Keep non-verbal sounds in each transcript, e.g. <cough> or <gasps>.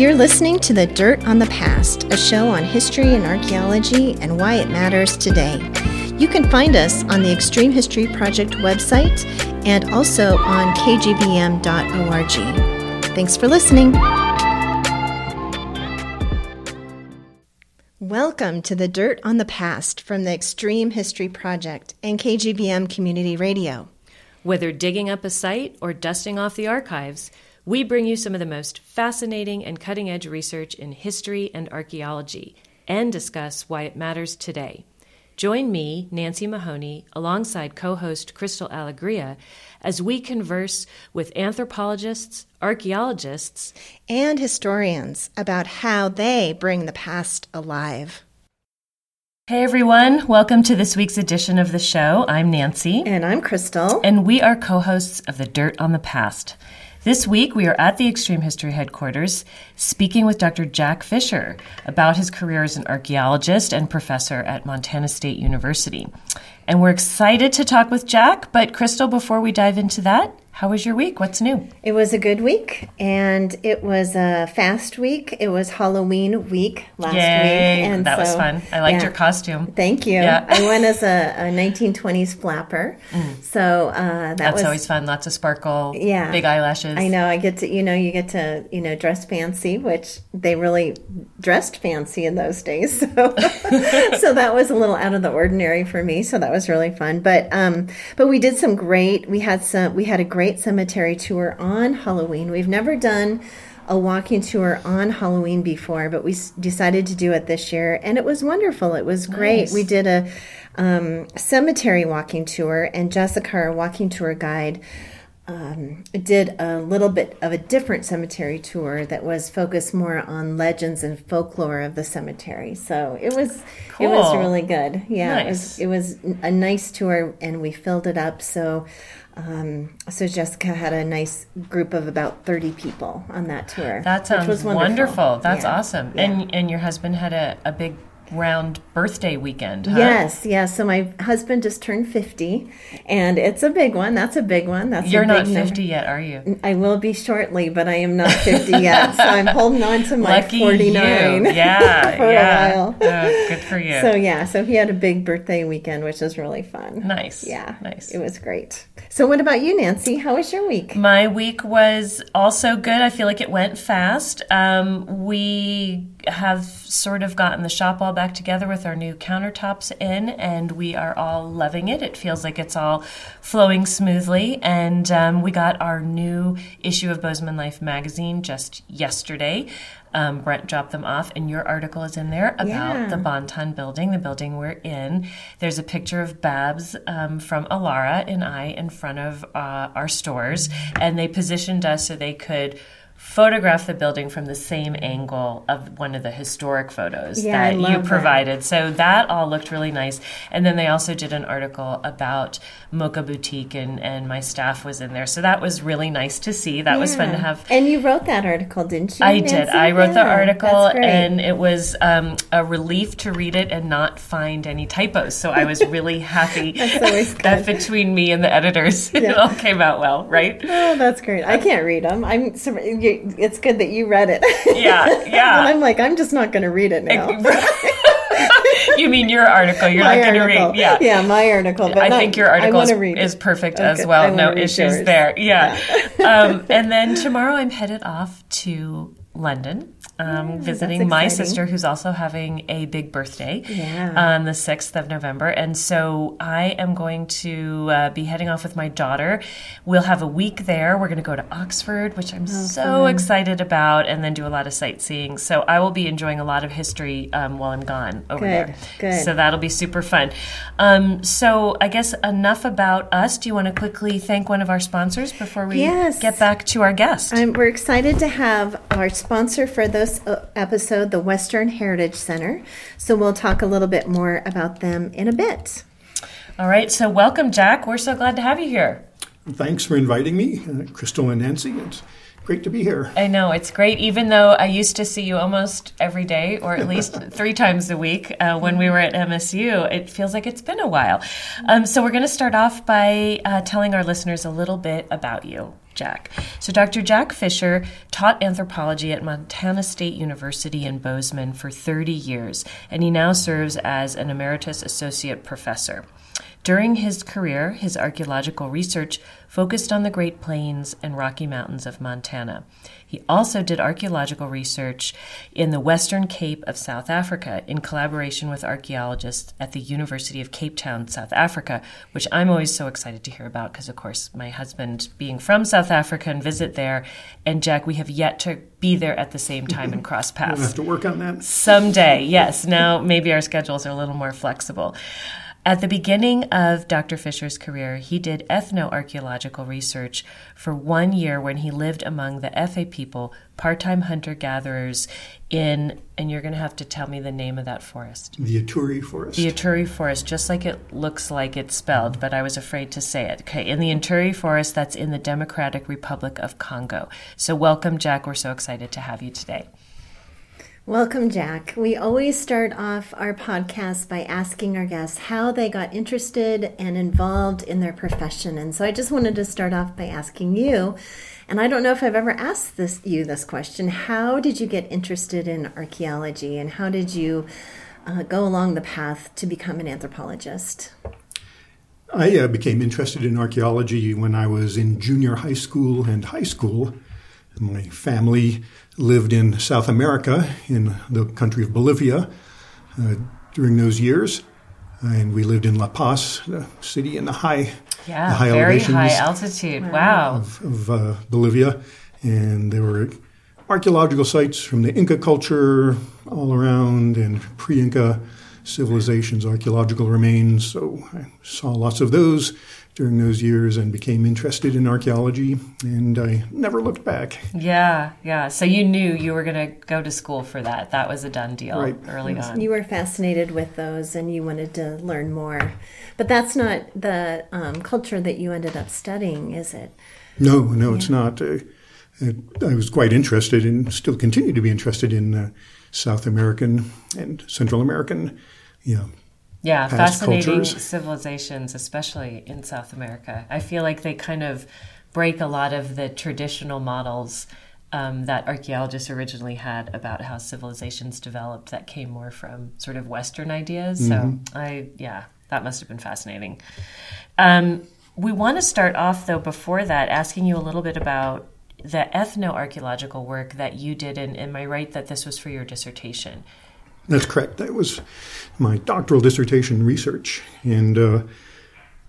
You're listening to The Dirt on the Past, a show on history and archaeology and why it matters today. You can find us on the Extreme History Project website and also on kgbm.org. Thanks for listening. Welcome to The Dirt on the Past from the Extreme History Project and KGBM Community Radio. Whether digging up a site or dusting off the archives, we bring you some of the most fascinating and cutting edge research in history and archaeology and discuss why it matters today. Join me, Nancy Mahoney, alongside co host Crystal Alegria, as we converse with anthropologists, archaeologists, and historians about how they bring the past alive. Hey everyone, welcome to this week's edition of the show. I'm Nancy. And I'm Crystal. And we are co hosts of The Dirt on the Past. This week, we are at the Extreme History headquarters speaking with Dr. Jack Fisher about his career as an archaeologist and professor at Montana State University. And we're excited to talk with Jack, but Crystal, before we dive into that, how was your week? What's new? It was a good week, and it was a fast week. It was Halloween week last Yay, week, and that so, was fun. I liked yeah. your costume. Thank you. Yeah. I went as a, a 1920s flapper, mm. so uh, that that's was always fun. Lots of sparkle. Yeah, big eyelashes. I know. I get to you know you get to you know dress fancy, which they really dressed fancy in those days. <laughs> So so <laughs> that was a little out of the ordinary for me. So that was really fun. But um, but we did some great. We had some. We had a great cemetery tour on Halloween. We've never done a walking tour on Halloween before, but we decided to do it this year, and it was wonderful. It was great. Nice. We did a um, cemetery walking tour, and Jessica, our walking tour guide, um, did a little bit of a different cemetery tour that was focused more on legends and folklore of the cemetery. So it was cool. it was really good. Yeah, nice. it was it was a nice tour, and we filled it up. So um, so Jessica had a nice group of about thirty people on that tour. That sounds wonderful. wonderful. That's yeah. awesome. Yeah. And and your husband had a, a big round birthday weekend. Huh? Yes, yes. So my husband just turned 50 and it's a big one. That's a big one. That's You're not 50 number. yet, are you? I will be shortly, but I am not 50 yet. so I'm holding on to my Lucky 49 you. Yeah, <laughs> for yeah. a while. Oh, good for you. So yeah, so he had a big birthday weekend, which was really fun. Nice. Yeah. Nice. It was great. So what about you, Nancy? How was your week? My week was also good. I feel like it went fast. Um, we have sort of gotten the shop all back together with our new countertops in, and we are all loving it. It feels like it's all flowing smoothly. And um, we got our new issue of Bozeman Life magazine just yesterday. Um, Brent dropped them off, and your article is in there about yeah. the Bonton building, the building we're in. There's a picture of Babs um, from Alara and I in front of uh, our stores, and they positioned us so they could photograph the building from the same angle of one of the historic photos yeah, that you provided. That. So that all looked really nice. And then they also did an article about Mocha Boutique, and, and my staff was in there. So that was really nice to see. That yeah. was fun to have. And you wrote that article, didn't you? I Nancy? did. I wrote yeah, the article, and it was um, a relief to read it and not find any typos. So I was really <laughs> happy that between me and the editors, <laughs> it all came out well, right? Oh, that's great. I can't read them. I'm it's good that you read it. Yeah, yeah. <laughs> I'm like, I'm just not going to read it now. <laughs> you mean your article? You're my not going to read. Yeah, yeah, my article. But I think your article is, is, perfect okay. as well. No issues yours. there. Yeah. yeah. um, and then tomorrow I'm headed off to London, um, visiting my sister who's also having a big birthday yeah. on the 6th of November. And so I am going to uh, be heading off with my daughter. We'll have a week there. We're going to go to Oxford, which I'm oh, so fun. excited about, and then do a lot of sightseeing. So I will be enjoying a lot of history um, while I'm gone over good, there. Good. So that'll be super fun. Um, so I guess enough about us. Do you want to quickly thank one of our sponsors before we yes. get back to our guest? we're excited to have our sponsor for this uh, episode, the Western Heritage Center. So we'll talk a little bit more about them in a bit. All right. So welcome, Jack. We're so glad to have you here. thanks for inviting me, uh, Crystal and Nancy. It's great to be here. I know it's great, even though I used to see you almost every day, or at least <laughs> three times a week uh, when we were at MSU. It feels like it's been a while. Um, so we're going to start off by uh, telling our listeners a little bit about you. Jack. So, Dr. Jack Fisher taught anthropology at Montana State University in Bozeman for 30 years, and he now serves as an emeritus associate professor. During his career, his archaeological research focused on the Great Plains and Rocky Mountains of Montana. He also did archaeological research in the Western Cape of South Africa in collaboration with archaeologists at the University of Cape Town, South Africa, which I'm always so excited to hear about because, of course, my husband being from South Africa and visit there, and Jack, we have yet to be there at the same time and <laughs> cross paths. We'll have to work on that. Someday, yes. Now maybe our schedules are a little more flexible. At the beginning of Dr. Fisher's career, he did ethnoarchaeological research for one year when he lived among the Efe people, part time hunter gatherers in, and you're going to have to tell me the name of that forest. The Ituri Forest. The Ituri Forest, just like it looks like it's spelled, but I was afraid to say it. Okay, in the Ituri Forest, that's in the Democratic Republic of Congo. So, welcome, Jack. We're so excited to have you today. Welcome, Jack. We always start off our podcast by asking our guests how they got interested and involved in their profession. And so I just wanted to start off by asking you, and I don't know if I've ever asked this you this question, how did you get interested in archaeology and how did you uh, go along the path to become an anthropologist? I uh, became interested in archaeology when I was in junior high school and high school. My family lived in South America, in the country of Bolivia, uh, during those years. And we lived in La Paz, the city in the high, yeah, the high very high altitude. Wow. of, of uh, Bolivia. And there were archaeological sites from the Inca culture all around and pre Inca civilizations, archaeological remains. So I saw lots of those during those years and became interested in archaeology, and I never looked back. Yeah, yeah. So you knew you were going to go to school for that. That was a done deal Right. early on. You were fascinated with those and you wanted to learn more. But that's not the um, culture that you ended up studying, is it? No, no, it's not. Uh, uh, I was quite interested and still continue to be interested in uh, South American and Central American, you know, Yeah, fascinating cultures. civilizations, especially in South America. I feel like they kind of break a lot of the traditional models um, that archaeologists originally had about how civilizations developed that came more from sort of Western ideas. So I, yeah, that must have been fascinating. Um, we want to start off, though, before that, asking you a little bit about the ethnoarchaeological work that you did. And am I right that this was for your dissertation? That's correct. That was my doctoral dissertation research. And uh,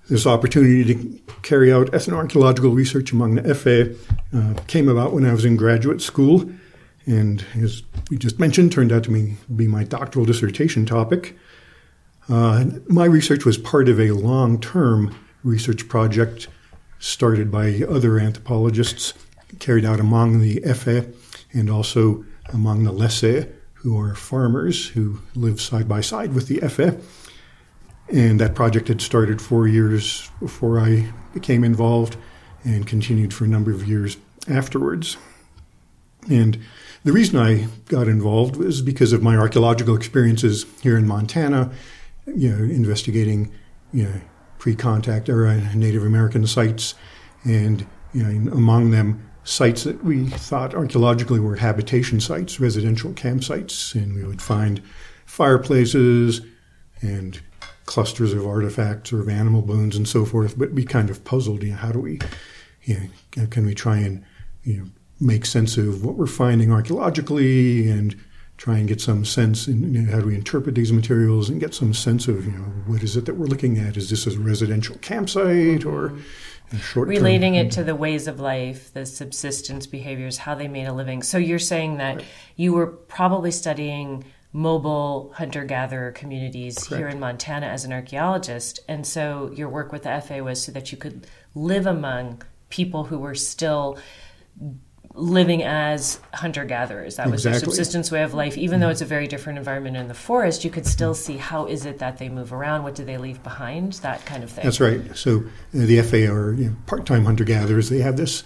this opportunity to carry out ethnoarchaeological research among the Efe uh, came about when I was in graduate school. And as we just mentioned, turned out to be, my doctoral dissertation topic. Uh, my research was part of a long term research project started by other anthropologists, carried out among the Efe and also among the Lesse, who are farmers who live side by side with the Efe. And that project had started four years before I became involved and continued for a number of years afterwards. And the reason I got involved was because of my archaeological experiences here in Montana, you know, investigating, you know, pre-contact era Native American sites, and you know, among them sites that we thought archaeologically were habitation sites, residential campsites, and we would find fireplaces and clusters of artifacts or of animal bones and so forth. But be kind of puzzled, you know, how do we, you know, can we try and you know make sense of what we're finding archaeologically and try and get some sense in you know, how do we interpret these materials and get some sense of you know what is it that we're looking at is this a residential campsite or short relating it to the ways of life, the subsistence behaviors, how they made a living. So you're saying that you were probably studying mobile hunter gatherer communities here in Montana as an archaeologist. And so your work with the Efe was so that you could live among people who were still living as hunter gatherers. That was their subsistence way of life. Even though it's a very different environment in the forest, you could still see how is it that they move around, what do they leave behind, that kind of thing. That's right. So the Efe are you know, part-time hunter-gatherers. They have this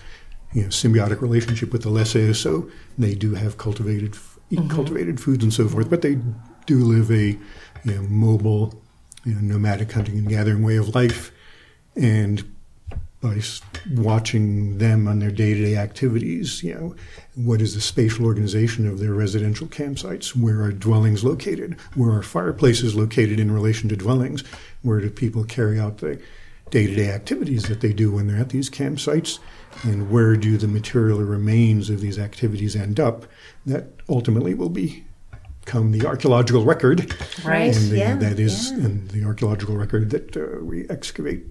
you know, symbiotic relationship with the Lesse, so they do have cultivated eat mm-hmm. cultivated foods and so forth. But they do live a you know, mobile, you know, nomadic hunting and gathering way of life, and by watching them on their day-to-day activities, you know, what is the spatial organization of their residential campsites? Where are dwellings located? Where are fireplaces located in relation to dwellings? Where do people carry out the day-to-day activities that they do when they're at these campsites? And where do the material remains of these activities end up? That ultimately will be become the archaeological record, Right. and the, yeah, that is yeah. and the archaeological record that uh, we excavate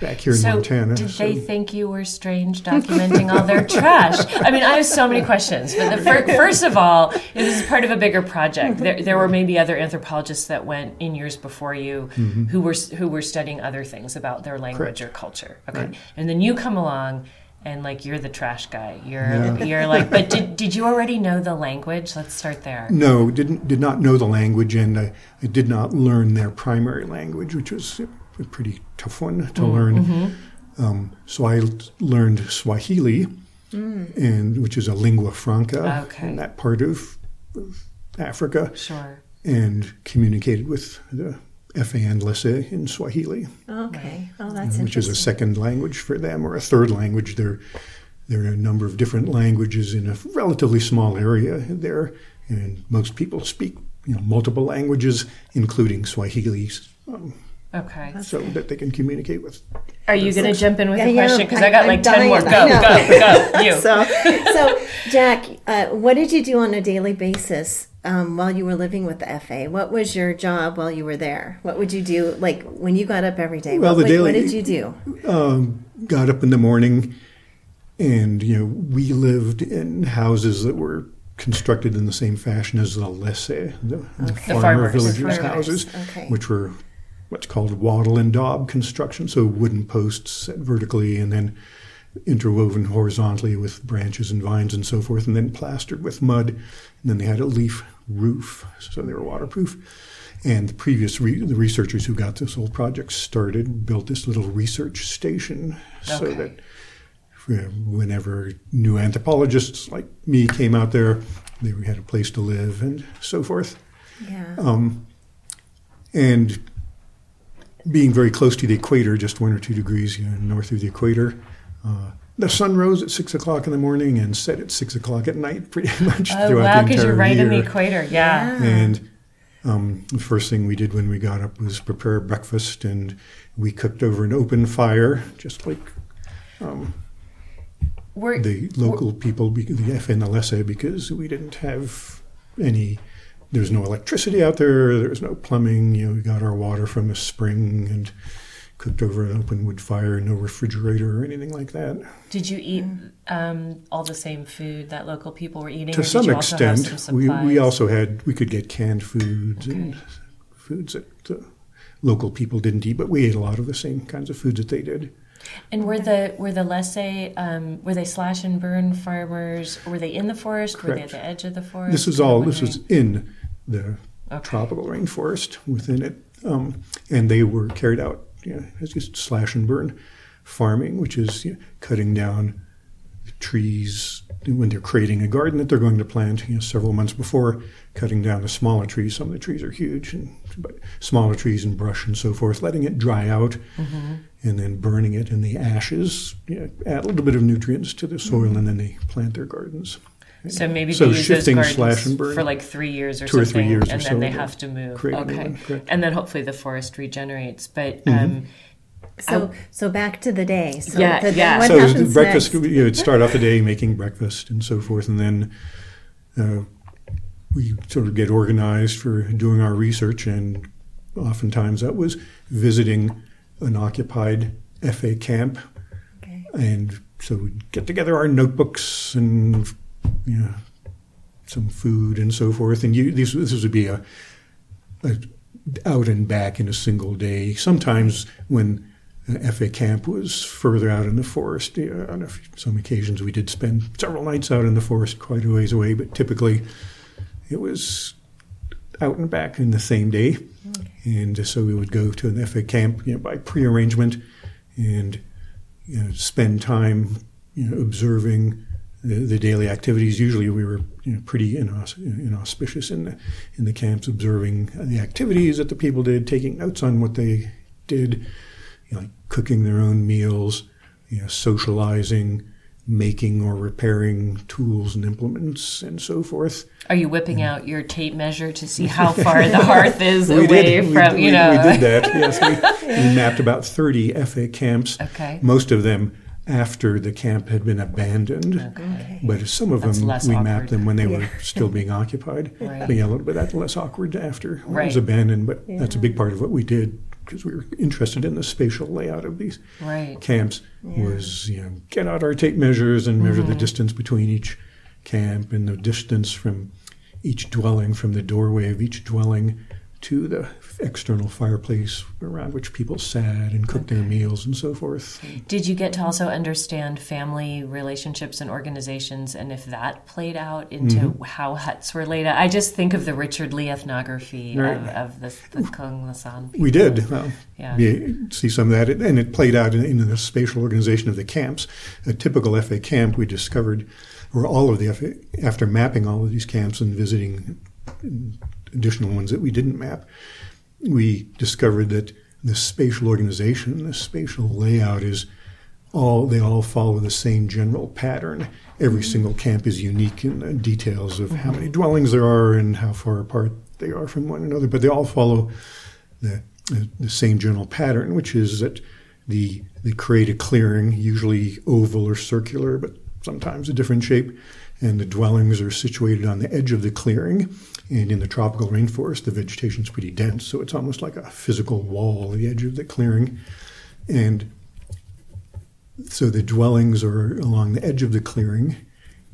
back here in so Montana. did So- they think you were strange documenting all their trash? I mean, I have so many questions. But the fir- first of all, this is part of a bigger project. There, there were maybe other anthropologists that went in years before you who were who were studying other things about their language Mm-hmm. Correct. or culture. Okay, Right. and then you come along. And like you're the trash guy, you're you're like. But did, did you already know the language? Let's start there. No, didn't did not know the language, and I, I did not learn their primary language, which was a pretty tough one to learn. Um, so I l- learned Swahili, and which is a lingua franca Okay. in that part of, of Africa, Sure. and communicated with the Efe and Lesse in Swahili. Okay. Oh, that's which is a second language for them or a third language. There, there are a number of different languages in a relatively small area there, and most people speak you know, multiple languages, including Swahili, um, Okay. so that they can communicate with. Are you going to jump in with Yeah, a question? Because I- I, got I'm like ten more. I Go, go, go. <laughs> You. so, so Jack, uh, what did you do on a daily basis um, while you were living with the Efe? What was your job while you were there? What would you do, like when you got up every day? Well, what, the daily- what did you do? Um, got up in the morning, and you know we lived in houses that were constructed in the same fashion as the Lesse, the, the farmer farmers. villagers' Farmers, houses, okay. which were what's called wattle and daub construction, so wooden posts set vertically and then interwoven horizontally with branches and vines and so forth, and then plastered with mud. And then they had a leaf roof, so they were waterproof. And the previous re- the researchers who got this whole project started built this little research station so that whenever new anthropologists like me came out there, they had a place to live and so forth. Yeah. Um, and being very close to the equator, just one or two degrees you know, north of the equator, uh, the sun rose at six o'clock in the morning and set at six o'clock at night, <laughs> pretty much Oh throughout wow, the because you're right year. in the equator. Yeah. And um, the first thing we did when we got up was prepare breakfast, and we cooked over an open fire, just like We're, the local people, be- the Efe and the Lesse, because we didn't have any. There was no electricity out there. There was no plumbing. You know, we got our water from a spring and cooked over an open wood fire. No refrigerator or anything like that. did you eat um, all the same food that local people were eating? to some you also have extent, some we, we also had we could get canned foods and foods that uh, local people didn't eat, but we ate a lot of the same kinds of foods that they did. And were the were the Lesse um, were they slash and burn farmers? Were they in the forest? Were they at the edge of the forest? This is all. This was in the tropical rainforest within it, um, and they were carried out you know, as just slash and burn farming, which is you know, cutting down trees when they're creating a garden that they're going to plant. You know, several months before, cutting down the smaller trees. Some of the trees are huge, and but smaller trees and brush and so forth, letting it dry out, and then burning it in the ashes. You know, add a little bit of nutrients to the soil, and then they plant their gardens. So maybe So they use those shifting gardens slash and burn. for like three years or Two or something, three years or and then so they have to move. create a new Okay, one, and then hopefully the forest regenerates. But Mm-hmm. um, So, so back to the day. So Yeah, the, yeah. What so the happens breakfast, next? you would start off the day making breakfast and so forth, and then uh, we sort of get organized for doing our research, and oftentimes that was visiting an occupied Efe camp, Okay. and so we'd get together our notebooks and you know some food and so forth, and you, this, this would be a, a out and back in a single day. Sometimes when Efe camp was further out in the forest. Uh, on few, some occasions, we did spend several nights out in the forest, quite a ways away, but typically it was out and back in the same day. Okay. And so we would go to an Efe camp you know, by prearrangement and you know, spend time you know, observing the, the, daily activities. Usually, we were you know, pretty inaus- inauspicious in the in the camps, observing the activities that the people did, taking notes on what they did, you know, like cooking their own meals, you know, socializing, making or repairing tools and implements, and so forth. Are you whipping out your tape measure to see how far the <laughs> hearth is away did. from we, you know? We, we did that. Yes, we, we <laughs> mapped about thirty Efe camps. Okay. Most of them after the camp had been abandoned. Okay. But some of That's them, we awkward. mapped them when they Yeah. were still being occupied. <laughs> Right. But yeah, a little bit less awkward after when it was abandoned. But that's a big part of what we did because we were interested in the spatial layout of these Right. camps. Was you know get out our tape measures and measure the mm-hmm. distance between each camp and the distance from each dwelling from the doorway of each dwelling to the external fireplace around which people sat and cooked their meals and so forth. Did you get to also understand family relationships and organizations and if that played out into Mm-hmm. how huts were laid out? I just think of the Richard Lee ethnography Right. of, of the, the Kung Lasan. We did. Well, Yeah. you see some of that, and it played out in, in the spatial organization of the camps. A typical Efe camp, we discovered, or all of the Efe, after mapping all of these camps and visiting additional ones that we didn't map, we discovered that the spatial organization, the spatial layout is all they all follow the same general pattern. Every mm-hmm. single camp is unique in the details of how many mm-hmm. dwellings there are and how far apart they are from one another, but they all follow the, the, the same general pattern, which is that the they create a clearing, usually oval or circular, but sometimes a different shape, and the dwellings are situated on the edge of the clearing. And in the tropical rainforest, the vegetation is pretty dense, so it's almost like a physical wall at the edge of the clearing. And so the dwellings are along the edge of the clearing.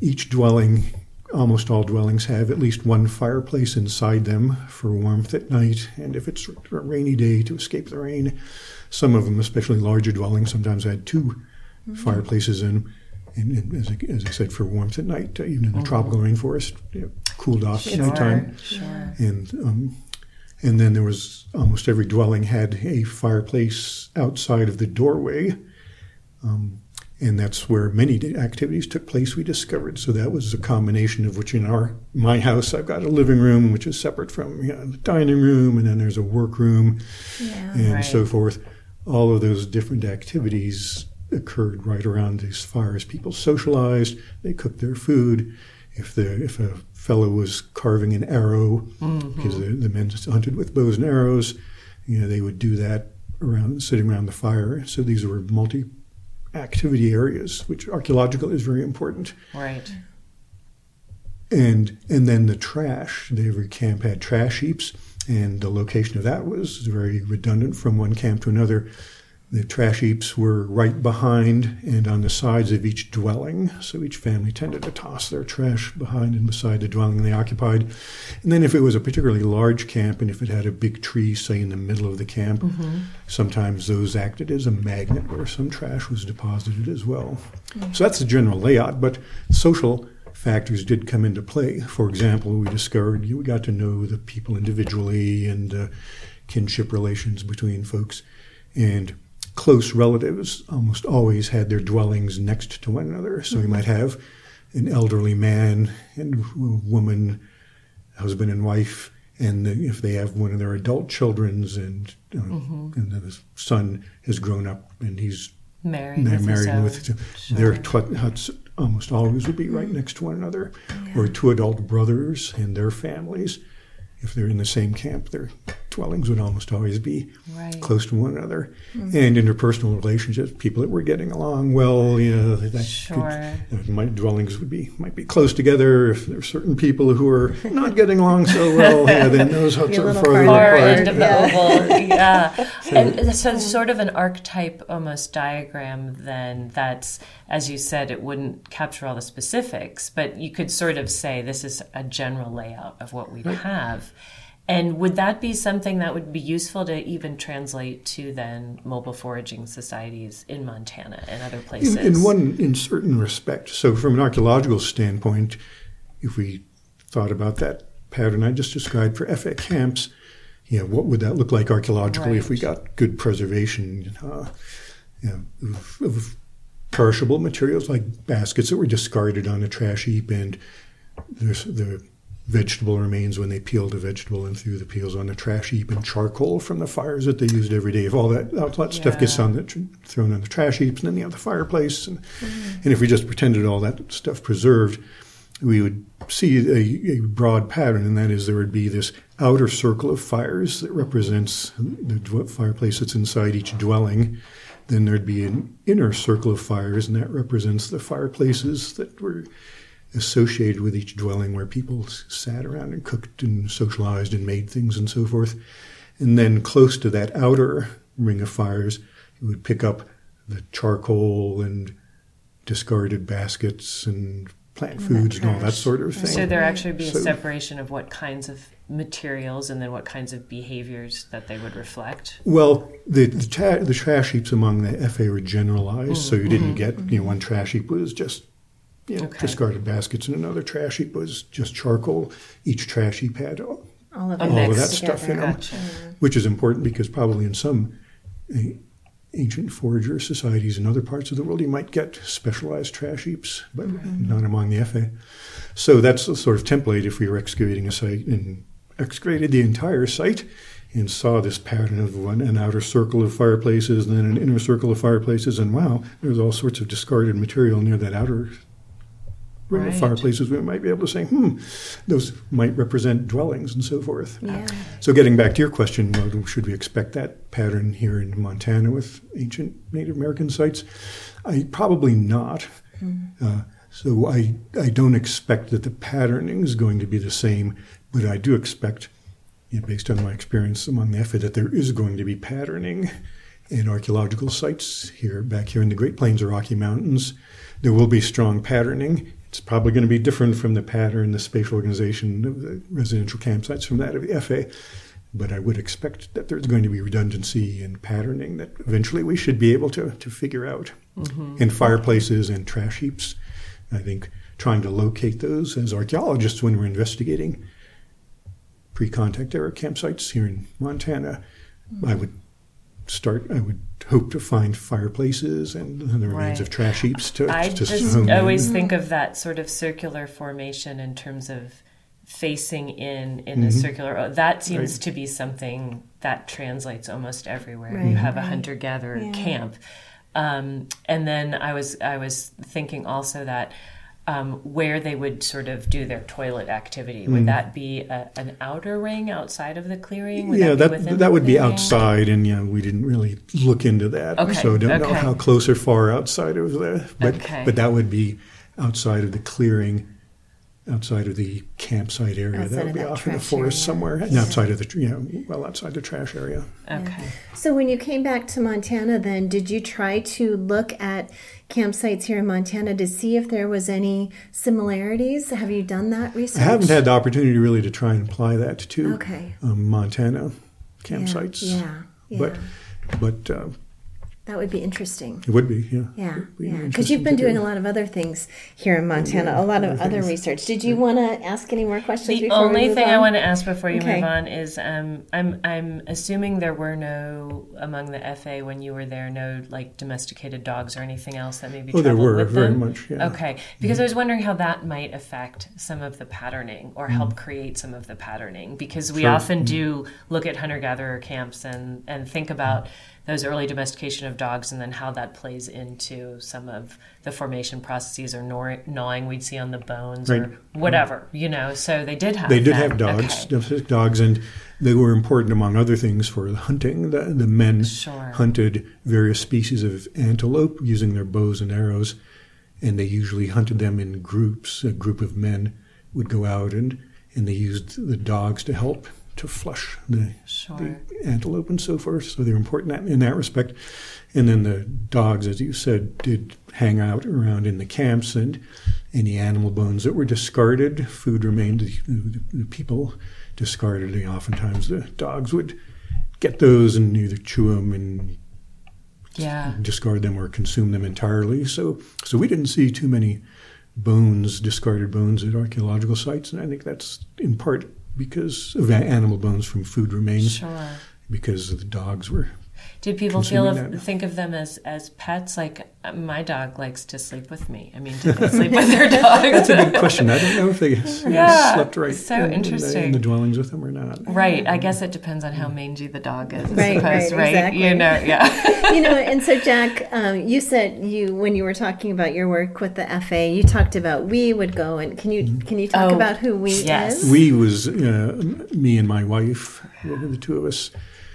Each dwelling, almost all dwellings, have at least one fireplace inside them for warmth at night, and if it's a rainy day, to escape the rain. Some of them, especially larger dwellings, sometimes had 2 mm-hmm. fireplaces in. And, and as, I, as I said, for warmth at night, uh, even in the tropical rainforest, you know, cooled off at nighttime Sure. and um, and then there was almost every dwelling had a fireplace outside of the doorway, um, and that's where many activities took place. We discovered so that was a combination of which in our my house I've got a living room which is separate from you know, the dining room, and then there's a workroom Yeah. and Right. so forth. All of those different activities occurred right around these fires. People socialized, they cooked their food. If the if a fellow was carving an arrow, mm-hmm. because the, the men hunted with bows and arrows, you know they would do that around sitting around the fire. So these were multi activity areas, which archaeological is very important Right. and and then the trash. Every camp had trash heaps, and the location of that was very redundant from one camp to another. The trash heaps were right behind and on the sides of each dwelling, so each family tended to toss their trash behind and beside the dwelling they occupied. And then, if it was a particularly large camp, and if it had a big tree, say in the middle of the camp, sometimes those acted as a magnet where some trash was deposited as well. So that's the general layout, but social factors did come into play. For example, we discovered we got to know the people individually and uh, kinship relations between folks, and close relatives almost always had their dwellings next to one another. So you might have an elderly man and woman, husband and wife, and if they have one of their adult children's, and, uh, and the son has grown up and he's Married. they're with married with their Sure. tw- huts almost always would be right next to one another, or two adult brothers and their families. If they're in the same camp, their dwellings would almost always be Right. close to one another. Mm-hmm. And interpersonal relationships, people that were getting along well, you know, that Sure. could, my dwellings would be might be close together. If there are certain people who are not getting along so well, yeah, then those <laughs> huts are farther apart. end of the Yeah. oval. Yeah. <laughs> and so it's sort of an archetype almost diagram then that's as you said it wouldn't capture all the specifics, but you could sort of say this is a general layout of what we'd have. And would that be something that would be useful to even translate to then mobile foraging societies in Montana and other places? In, in one, in certain respect. So, from an archaeological standpoint, if we thought about that pattern I just described for Efe camps, you know, what would that look like archaeologically if we got good preservation uh, you know, of, of perishable materials like baskets that were discarded on a trash heap and the vegetable remains when they peeled a vegetable and threw the peels on the trash heap and charcoal from the fires that they used every day. If all that, all that stuff gets on the, thrown on the trash heaps and then you have the fireplace. And, mm-hmm. and if we just pretended all that stuff preserved, we would see a, a broad pattern, and that is there would be this outer circle of fires that represents the fireplace that's inside each dwelling. Then there'd be an inner circle of fires, and that represents the fireplaces that were associated with each dwelling where people sat around and cooked and socialized and made things and so forth. And then close to that outer ring of fires, you would pick up the charcoal and discarded baskets and plant foods and all that sort of thing. So there actually be a So- separation of what kinds of materials and then what kinds of behaviors that they would reflect. Well, the the, ta- the trash heaps among the Efe were generalized, so you mm-hmm. didn't get mm-hmm. you know one trash heap was just you know, Okay. discarded baskets, and another trash heap was just charcoal. Each trash heap had all, All of A all of that mixed stuff in together. them, Gotcha. which is important because probably in some uh, ancient forager societies in other parts of the world, you might get specialized trash heaps, but not among the Efe. So that's the sort of template if we were excavating a site and excavated the entire site and saw this pattern of one an outer circle of fireplaces and then an inner circle of fireplaces and wow, there's all sorts of discarded material near that outer Right. fireplaces. We might be able to say, hmm, those might represent dwellings and so forth. Yeah. So, getting back to your question, should we expect that pattern here in Montana with ancient Native American sites? I probably not. Uh, so, I I don't expect that the patterning is going to be the same, but I do expect, you know, based on my experience among the Efe, that there is going to be patterning in archaeological sites here, back here in the Great Plains or Rocky Mountains. There will be strong patterning. It's probably going to be different from the pattern, the spatial organization of the residential campsites from that of the Efe. But I would expect that there's going to be redundancy and patterning that eventually we should be able to, to figure out. Mm-hmm. In fireplaces and trash heaps, I think trying to locate those as archaeologists when we're investigating pre contact era campsites here in Montana, I would start, I would hope to find fireplaces and the remains Right. of trash heaps to, I to just hone in. always think of that sort of circular formation in terms of facing in in a circular. oh, That seems Mm-hmm. Right. to be something that translates almost everywhere. Right, you have a hunter gatherer Yeah. camp, um, and then I was I was thinking also that. Um, where they would sort of do their toilet activity would that be a, an outer ring outside of the clearing? Would Mm. yeah, that within that would be outside, and yeah, we didn't really look into that, Okay, so don't know how close or far outside of the. But Okay. but that would be outside of the clearing, outside of the campsite area. Outside that would be that off in the forest area. somewhere, and Yeah. outside of the tr- you know well outside the trash area. Okay. So when you came back to Montana, then did you try to look at campsites here in Montana to see if there was any similarities? Have you done that research? I haven't had the opportunity really to try and apply that to Okay. um, Montana Yeah, campsites. Yeah, yeah. But but uh, that would be interesting. it would be yeah. Yeah, be yeah. Because you've been doing do. a lot of other things here in Montana, a lot of other other things. research. Did you want to ask any more questions? The before we only move thing on? I want to ask before you Okay. move on is um, I'm I'm assuming there were no among the Efe when you were there no like domesticated dogs or anything else that maybe Oh, there were with very them? much. Yeah. Okay, because I was wondering how that might affect some of the patterning or help create some of the patterning because we Mm. Sure. Often do look at hunter gatherer camps and and think about those early domestication of dogs and then how that plays into some of the formation processes or gnaw- gnawing we'd see on the bones Right. or whatever you know so they did have They did that. have dogs, Okay. domestic dogs, and they were important among other things for hunting. The, the men Sure. hunted various species of antelope using their bows and arrows, and they usually hunted them in groups. A group of men would go out and and they used the dogs to help to flush the, Sure. the antelope and so forth. So they're important in that- respect. And then the dogs, as you said, did hang out around in the camps and any animal bones that were discarded, food remained. The, the people discarded. They oftentimes the dogs would get those and either chew them and Yeah. discard them or consume them entirely. So, so we didn't see too many bones, discarded bones at archaeological sites, and I think that's in part because of animal bones from food remains, Sure. because the dogs were. Did people feel of, think of them as as pets? Like uh, my dog likes to sleep with me. I mean, do they sleep with their <laughs> dog? That's a good question. I don't know if they <laughs> Yeah, slept right so in, in the- in the dwellings with them or not. Right. I guess it depends on how mangy the dog is. Right, suppose, right, right? exactly. You know, yeah. <laughs> you know, and so Jack, um, you said you when you were talking about your work with the Efe, you talked about we would go and can you can you talk Oh, about who we yes. is? We was uh, me and my wife, the two of us.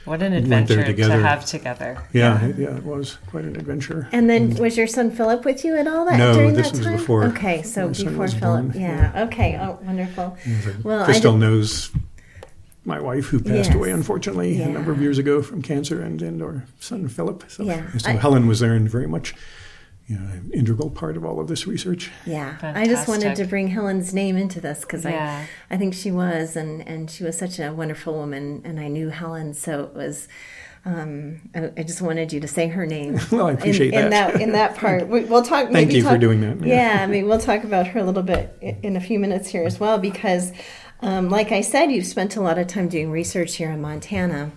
What an went there adventure to have together. Yeah, yeah, it was quite an adventure. and then mm. was your son Philip with you at all that No, during this that was time? before Okay, so before Philip. born, Yeah. Okay. Oh, wonderful. Well, I Crystal did- knows my wife, who passed Yes. away unfortunately Yeah. a number of years ago from cancer, and, and our son Philip. So, Yeah. so I- Helen was there and very much, you know, an integral part of all of this research. Yeah, I just wanted to bring Helen's name into this because Yeah. I, I think she was, and and she was such a wonderful woman, and I knew Helen, so it was. Um, I, I just wanted you to say her name. <laughs> Well, I appreciate in, in that. that. In that <laughs> part, we, we'll talk. Thank maybe you for doing that, yeah. Yeah, I mean, we'll talk about her a little bit in a few minutes here as well, because, um, like I said, you've spent a lot of time doing research here in Montana,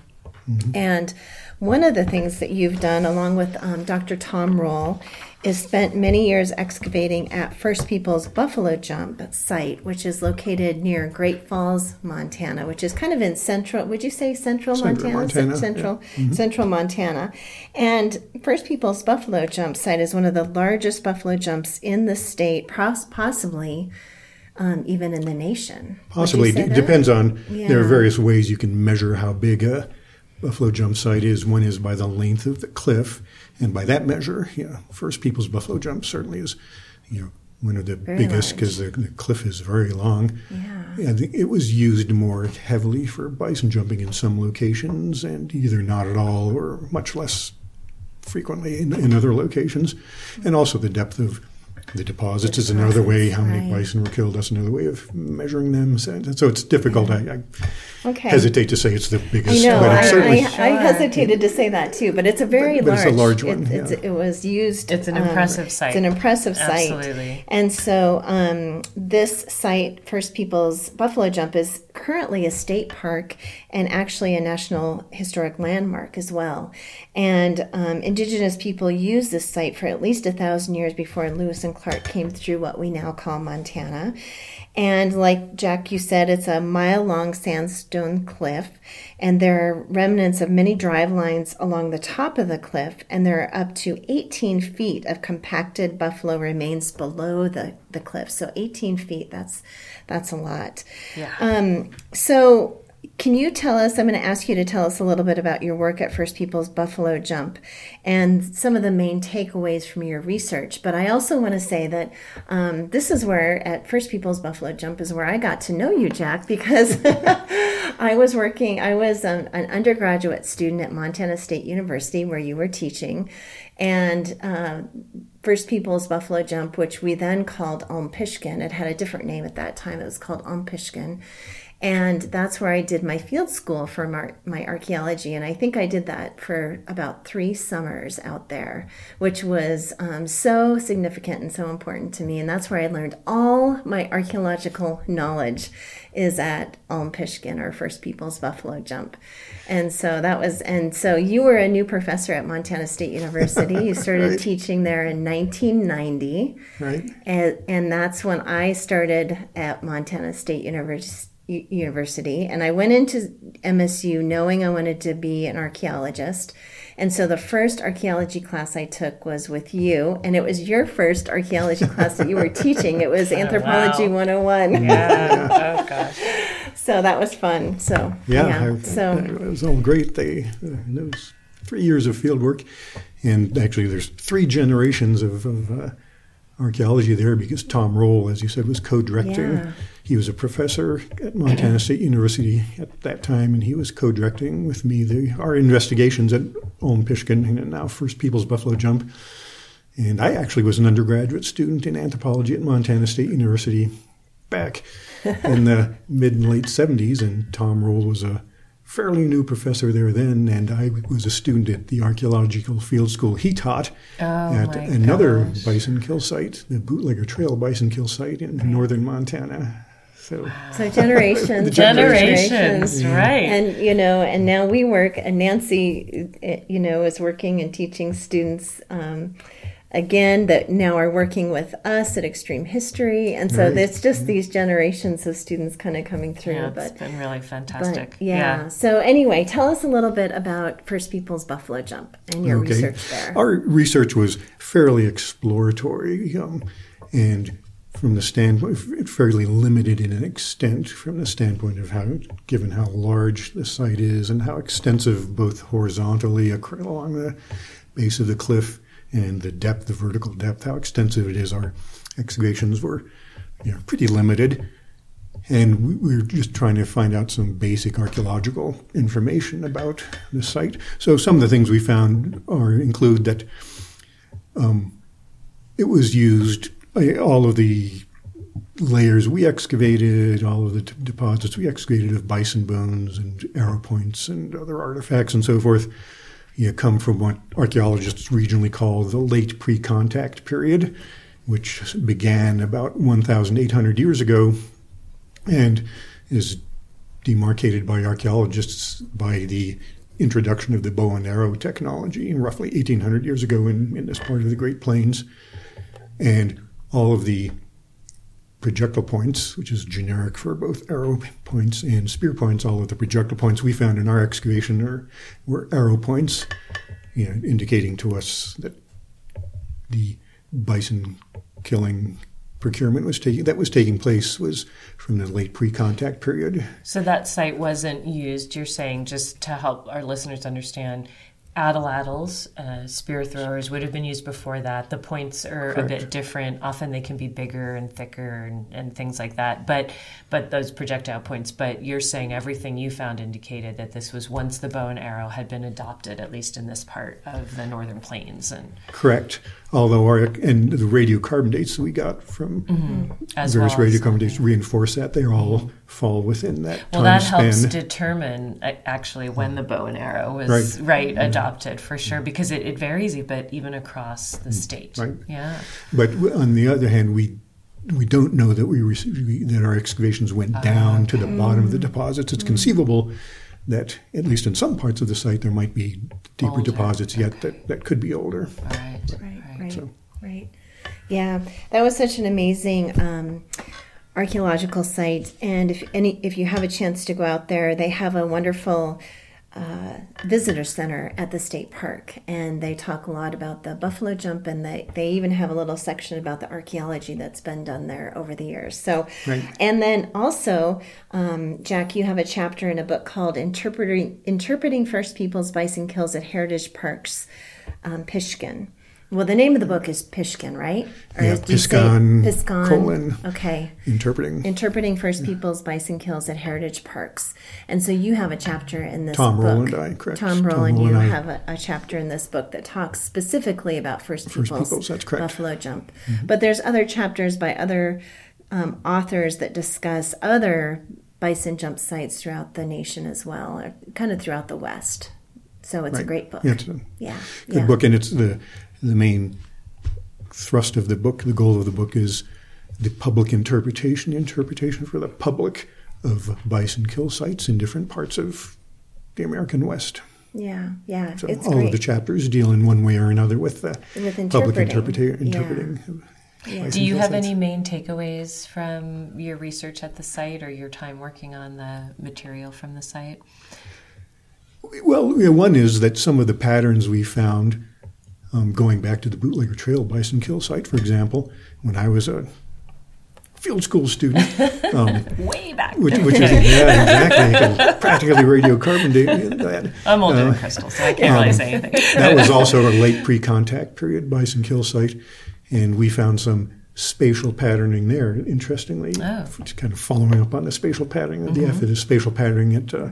and one of the things that you've done, along with um, Dr. Tom Roll, is spent many years excavating at First Peoples Buffalo Jump site, which is located near Great Falls, Montana, which is kind of in central. Would you say central, Central Montana? Montana, Central, central Montana, and First Peoples Buffalo Jump site is one of the largest buffalo jumps in the state, possibly um, even in the nation. Possibly d- depends on. There are various ways you can measure how big a buffalo jump site is. One is by the length of the cliff, and by that measure, yeah, First People's Buffalo Jump certainly is, you know, one of the Very biggest because the, the cliff is very long. Yeah. Think it was used more heavily for bison jumping in some locations, and either not at all or much less frequently in, in other locations. And also the depth of the deposits is another way. How many right. bison were killed? That's another way of measuring them. So, so it's difficult. I, I Okay. hesitate to say it's the I biggest, know. but I, it's certainly. I, I hesitated to say that too, but it's a very But- but large. it's a large one, It, it's, yeah. it was used. It's an um, impressive site. It's an impressive site. Absolutely. And so um, this site, First People's Buffalo Jump, is currently a state park and actually a national historic landmark as well. And um, indigenous people used this site for at least a thousand years before Lewis and Clark came through what we now call Montana. And like Jack, you said, it's a mile long sandstone cliff, and there are remnants of many drive lines along the top of the cliff, and there are up to 18 feet of compacted buffalo remains below the, the cliff. So 18 feet, that's that's a lot. Yeah. Um, so, can you tell us? I'm going to ask you to tell us a little bit about your work at First People's Buffalo Jump and some of the main takeaways from your research. But I also want to say that um, this is where, at First People's Buffalo Jump, is where I got to know you, Jack, because <laughs> I was working, I was um, an undergraduate student at Montana State University where you were teaching. And uh, First People's Buffalo Jump, which we then called Ulm Pishkun, It had a different name at that time. It was called Ulm Pishkun. And that's where I did my field school for my, my archaeology. And I think I did that for about three summers out there, which was um, so significant and so important to me. And that's where I learned all my archaeological knowledge is at Ulm Pishkun or First People's Buffalo Jump. And so that was, and so you were a new professor at Montana State University. You <laughs> started Right. teaching there in 1990. Right. And, and that's when I started at Montana State Univers- U- University. And I went into MSU knowing I wanted to be an archaeologist. And so the first archaeology class I took was with you. And it was your first archaeology <laughs> class that you were teaching. It was <laughs> Anthropology wow. 101. Yeah. <laughs> oh gosh. So that was fun. So, Yeah, I- So, it was all great. They uh, those three years of field work, and actually, there's three generations of, of uh, archaeology there because Tom Roll, as you said, was co director. Yeah. He was a professor at Montana State University at that time, and he was co-directing with me the our investigations at Ulm Pishkun and now First People's Buffalo Jump. And I actually was an undergraduate student in anthropology at Montana State University back <laughs> in the mid and late 70s, and Tom Roll was a fairly new professor there then, and I was a student at the archaeological field school he taught Oh, at another gosh. bison kill site, the Bootlegger Trail bison kill site in northern Montana. So So generations, <laughs> The Generations, right. and you know, and now we work. And Nancy, uh, you know, is working and teaching students. Um, Again, that now are working with us at Extreme History, and so Right. it's just these generations of students kind of coming through. yeah, it's but been really But fantastic. yeah. So anyway, tell us a little bit about First Peoples Buffalo Jump and your research there. Our research was fairly exploratory um, and from the standpoint, fairly limited in an extent from the standpoint of how, given how large the site is and how extensive both horizontally along the base of the cliff and the depth, the vertical depth, how extensive it is. Our excavations were you know, pretty limited. And we were just trying to find out some basic archaeological information about the site. So some of the things we found are include that um, it was used. All of the layers we excavated, all of the t- deposits we excavated of bison bones and arrow points and other artifacts and so forth, you know, come from what archaeologists regionally call the late pre-contact period, which began about 1,800 years ago and is demarcated by archaeologists by the introduction of the bow and arrow technology roughly 1800 years ago in, in this part of the Great Plains. And all of the projectile points, which is generic for both arrow points and spear points, all of the projectile points we found in our excavation are, were arrow points, you know, indicating to us that the bison killing procurement was taking that was taking place was from the late pre-contact period. So that site wasn't used, you're saying, just to help our listeners understand. Atlatls, uh, spear throwers would have been used before that. The points are a bit different. Often they can be bigger and thicker and, and things like that. But but those projectile points. But you're saying everything you found indicated that this was once the bow and arrow had been adopted, at least in this part of the northern plains, and Correct. Although our and the radiocarbon dates that we got from mm-hmm. as various well as- radiocarbon dates reinforce that they all fall within that Well, time that span. helps determine actually when the bow and arrow was right, Right. Mm-hmm. adopted for sure because it, it varies, but even across the mm-hmm. state. Mm. Right. Yeah. But on the other hand, we we don't know that we, rec- we that our excavations went oh, down to the bottom of the deposits. It's conceivable that at least in some parts of the site there might be deeper Older, deposits yet that, that could be older. All right. Right, right. Right, So- right. Yeah, that was such an amazing um, archaeological site. And if any, if you have a chance to go out there, they have a wonderful uh, visitor center at the state park, and they talk a lot about the buffalo jump, and they they even have a little section about the archaeology that's been done there over the years. So, Right. and then also, um, Jack, you have a chapter in a book called "Interpreting Interpreting First Peoples Bison Kills at Heritage Parks, um, Pishkin." Well, the name of the book is Pishkin, right? Or Yeah, do you say Piscon, Piscon. colon. Okay. Interpreting. Interpreting First Peoples Bison Kills at Heritage Parks. And so you have a chapter in this Tom book. Roll and I, correct. Tom Tom Roll and, you have a, a chapter in this book that talks specifically about First Peoples. First Peoples, that's correct. Buffalo Jump. But there's other chapters by other um, authors that discuss other bison jump sites throughout the nation as well, or kind of throughout the West. So it's a great book. Yeah, it's a yeah. good yeah. book, and it's the the main thrust of the book. The goal of the book is the public interpretation, interpretation for the public of bison kill sites in different parts of the American West. Yeah, yeah. So it's all great. of the chapters deal in one way or another with the With public interpreting, interpreta- yeah. interpreting. of Yeah. Do you have sites. any main takeaways from your research at the site or your time working on the material from the site? Well, you know, one is that some of the patterns we found, um, going back to the Bootlegger Trail bison kill site, for example, when I was a field school student, <laughs> um, Way back. which, which is yeah, exactly, practically radiocarbon date that. I'm older Uh, than Crystal, so I can't really say anything. that was also a late pre-contact period bison kill site, and we found some spatial patterning there. Interestingly, Oh. it's kind of following up on the spatial patterning of the F, the spatial patterning at uh,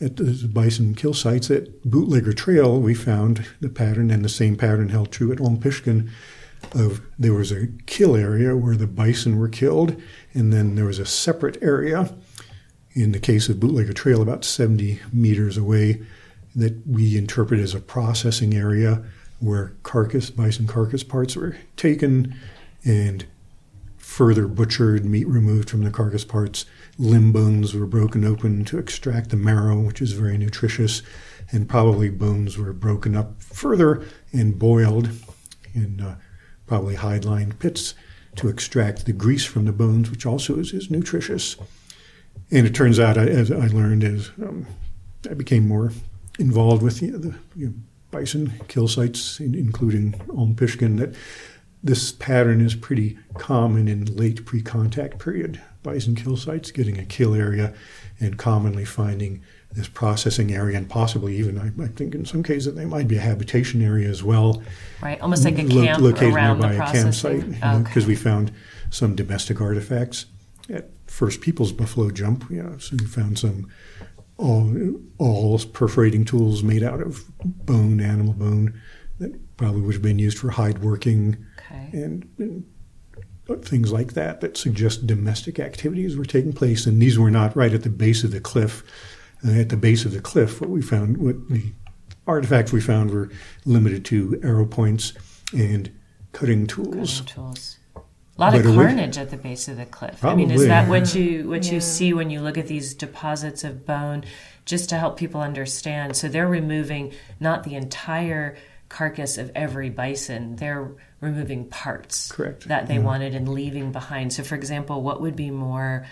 at the bison kill sites at Bootlegger Trail, we found the pattern, and the same pattern held true at Ulm Pishkun. Of there was a kill area where the bison were killed, and then there was a separate area. In the case of Bootlegger Trail, about 70 meters away, that we interpret as a processing area where carcass, bison carcass parts were taken and further butchered, meat removed from the carcass parts. Limb bones were broken open to extract the marrow, which is very nutritious, and probably bones were broken up further and boiled in uh, probably hide lined pits to extract the grease from the bones, which also is, is nutritious. And it turns out, as I learned, as um, I became more involved with the, the you know, bison kill sites, including Ulm Pishkun, that this pattern is pretty common in late pre-contact period bison kill sites, getting a kill area and commonly finding this processing area and possibly even, I, I, think in some cases, they might be a habitation area as well. Right, almost like a camp lo- located around nearby the a campsite. Because okay. we found some domestic artifacts at First Peoples Buffalo Jump. Yeah, so we found some all, all perforating tools made out of bone, animal bone, that probably would have been used for hide working okay. and, and, things like that that suggest domestic activities were taking place. And these were not right at the base of the cliff. Uh, at the base of the cliff, what we found, what the artifacts we found were limited to arrow points and cutting tools. Cutting tools. A lot but of carnage at the base of the cliff. Probably. I mean, is that what you what yeah. you see when you look at these deposits of bone? Just to help people understand, so they're removing not the entire carcass of every bison. They're removing parts Correct. that they yeah. wanted and leaving behind. So, for example, what would be more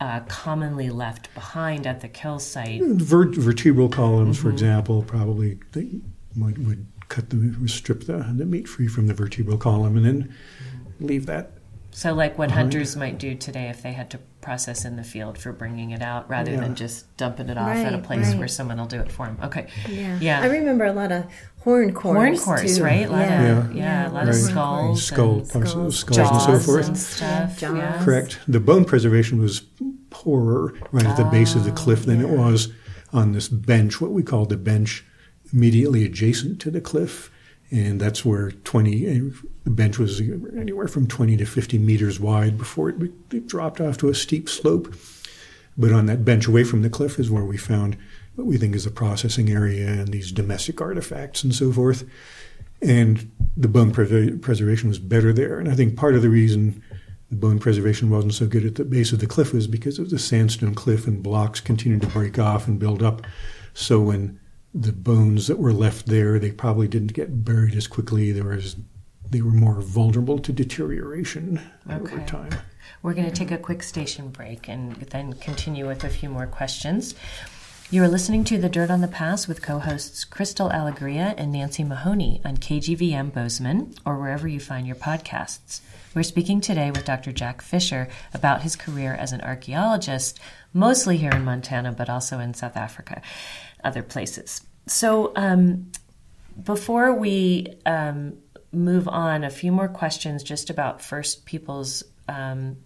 uh, commonly left behind at the kill site? Vert- vertebral columns, mm-hmm. for example, probably they might would cut the strip the, the meat free from the vertebral column and then mm-hmm. leave that so, like what hunters might do today if they had to process in the field for bringing it out rather yeah. than just dumping it off right, at a place right. where someone will do it for them. Okay. Yeah. yeah. I remember a lot of horn cores. Horn cores, right? A lot yeah. Of, yeah. yeah. a lot right. of skulls. Skull, and skulls, skulls and so forth. And stuff. Yeah. Correct. The bone preservation was poorer right at the base of the cliff than it ah, was on this bench, what we call the bench immediately adjacent to the cliff and that's where 20 eh, the bench was anywhere from 20 to 50 meters wide before it, it, dropped off to a steep slope. But on that bench away from the cliff is where we found what we think is a processing area and these domestic artifacts and so forth. And the bone pre- preservation was better there. And i think part of the reason the bone preservation wasn't so good at the base of the cliff was because of the sandstone cliff and blocks continued to break off and build up. So when the bones that were left there, they probably didn't get buried as quickly. There was, they were more vulnerable to deterioration okay. over time. We're going to take a quick station break and then continue with a few more questions. You are listening to The Dirt on the Past with co hosts Crystal Alegria and Nancy Mahoney on KGVM Bozeman or wherever you find your podcasts. We're speaking today with Dr. Jack Fisher about his career as an archaeologist, mostly here in Montana, but also in South Africa other places. So, um, before we um, move on, a few more questions just about First People's um,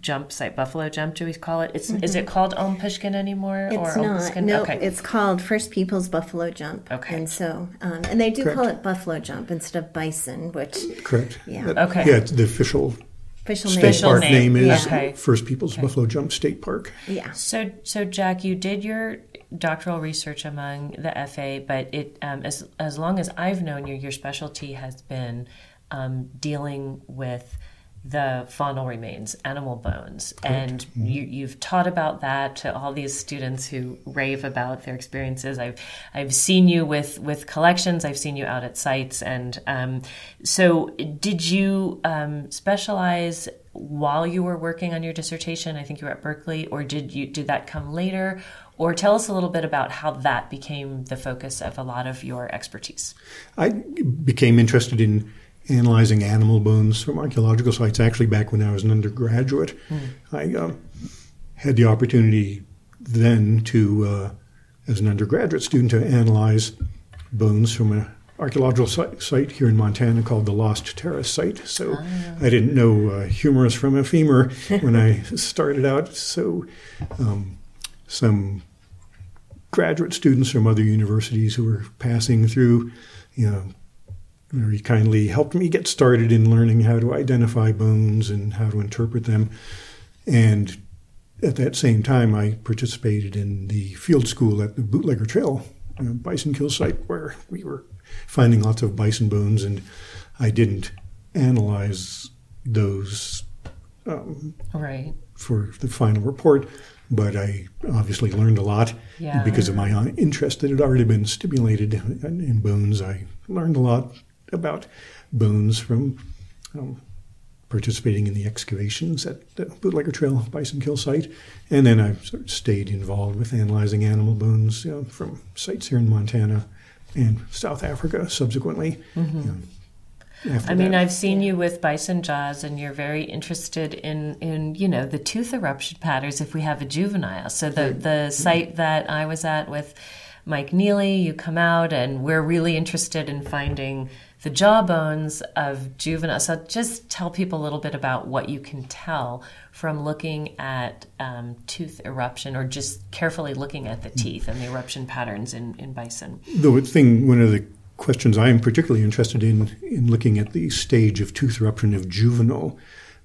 jump site, Buffalo Jump. Do we call it? It's mm-hmm. is it called Ulm Pishkun anymore? It's or not. No, okay. it's called First People's Buffalo Jump. Okay, and so um, and they do Correct. call it Buffalo Jump instead of Bison, which Correct. Yeah. okay. Yeah, the official official state name. Official park name. name, is yeah. okay. First People's okay. Buffalo Jump State Park. Yeah. So, so Jack, you did your doctoral research among the Efe, but it um, as as long as I've known you, your specialty has been um, dealing with the faunal remains, animal bones, Correct. and mm-hmm. you, have taught about that to all these students who rave about their experiences. I've I've seen you with with collections. I've seen you out at sites, and um, so did you um, specialize while you were working on your dissertation? I think you were at Berkeley, or did you did that come later? Or tell us a little bit about how that became the focus of a lot of your expertise. I became interested in analyzing animal bones from archaeological sites actually back when I was an undergraduate. Mm. I uh, had the opportunity then to, uh, as an undergraduate student, to analyze bones from an archaeological site, here in Montana called the Lost Terrace site. So oh. I didn't know uh, humerus from a femur <laughs> when I started out. So um, some graduate students from other universities who were passing through, you know, very kindly helped me get started in learning how to identify bones and how to interpret them. And at that same time, I participated in the field school at the Bootlegger Trail you know, bison kill site where we were finding lots of bison bones, and I didn't analyze those um, right for the final report, but I obviously learned a lot Yeah. because of my interest that had already been stimulated in bones. I learned a lot about bones from um, participating in the excavations at the Bootlegger Trail Bison Kill site, and then I sort of stayed involved with analyzing animal bones you know, from sites here in Montana and South Africa subsequently. you know, I mean, that. I've seen you with bison jaws, and you're very interested in, in you know the tooth eruption patterns if we have a juvenile. So the the site that I was at with Mike Neely, you come out, and we're really interested in finding the jaw bones of juveniles. So just tell people a little bit about what you can tell from looking at um, tooth eruption, or just carefully looking at the teeth and the eruption patterns in, in bison. The thing, one of the questions I'm particularly interested in, in looking at the stage of tooth eruption of juvenile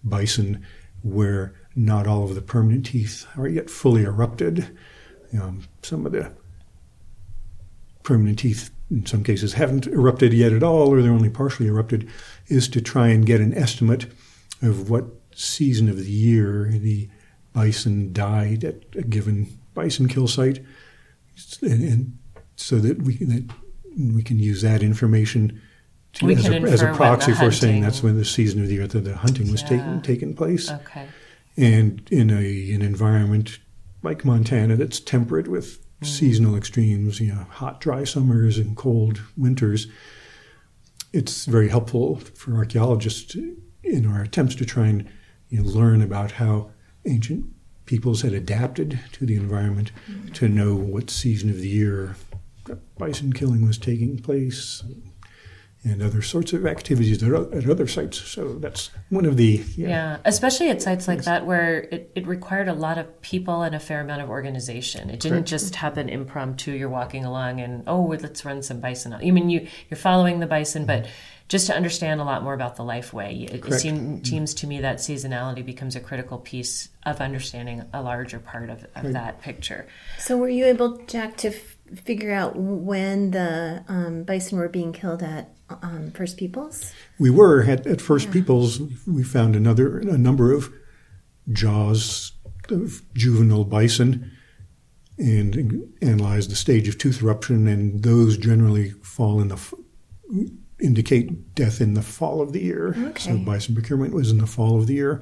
bison, where not all of the permanent teeth are yet fully erupted. Um, some of the permanent teeth, in some cases, haven't erupted yet at all, or they're only partially erupted, is to try and get an estimate of what season of the year the bison died at a given bison kill site, and, and so that we that we can use that information to, as, a, as a proxy for saying that's when the season of the year that the hunting was Yeah. taking taking place. Okay. And in a an environment like Montana that's temperate with seasonal extremes, you know, hot, dry summers and cold winters, it's very helpful for archaeologists in our attempts to try and you know, learn about how ancient peoples had adapted to the environment to know what season of the year bison killing was taking place and other sorts of activities at other sites. So that's one of the Yeah. especially at sites like that where it, it required a lot of people and a fair amount of organization. It didn't Correct. just happen impromptu. You're walking along and oh, let's run some bison. I mean, you you're following the bison, but just to understand a lot more about the life way, it, it Correct. seem, mm-hmm. seems to me that seasonality becomes a critical piece of understanding a larger part of, of that picture. So, were you able, Jack, to f- figure out when the um, bison were being killed at um, First Peoples? We were at, at First Peoples. We found another a number of jaws of juvenile bison, and analyzed the stage of tooth eruption, and those generally fall in the f- indicate death in the fall of the year. So bison procurement was in the fall of the year.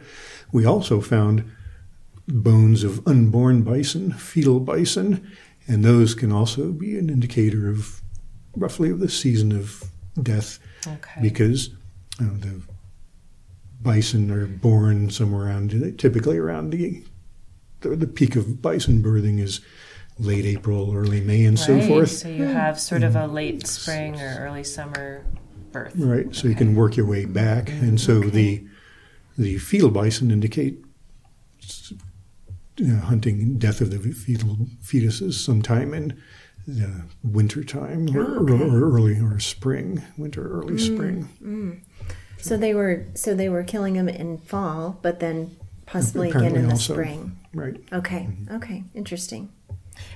We also found bones of unborn bison, fetal bison, and those can also be an indicator of roughly of the season of death Okay. because the bison are born somewhere around typically around the, the the peak of bison birthing is late April, early May, and so forth. So you have sort of a mm-hmm. late spring or early summer birth. Right, so you can work your way back, and so the the fetal bison indicate uh, hunting death of the fetal fetuses sometime in the winter time or, Oh, okay. or early or spring, winter, early spring. So they were so they were killing them in fall, but then possibly again in the also. spring. Right. Okay. Okay. Interesting.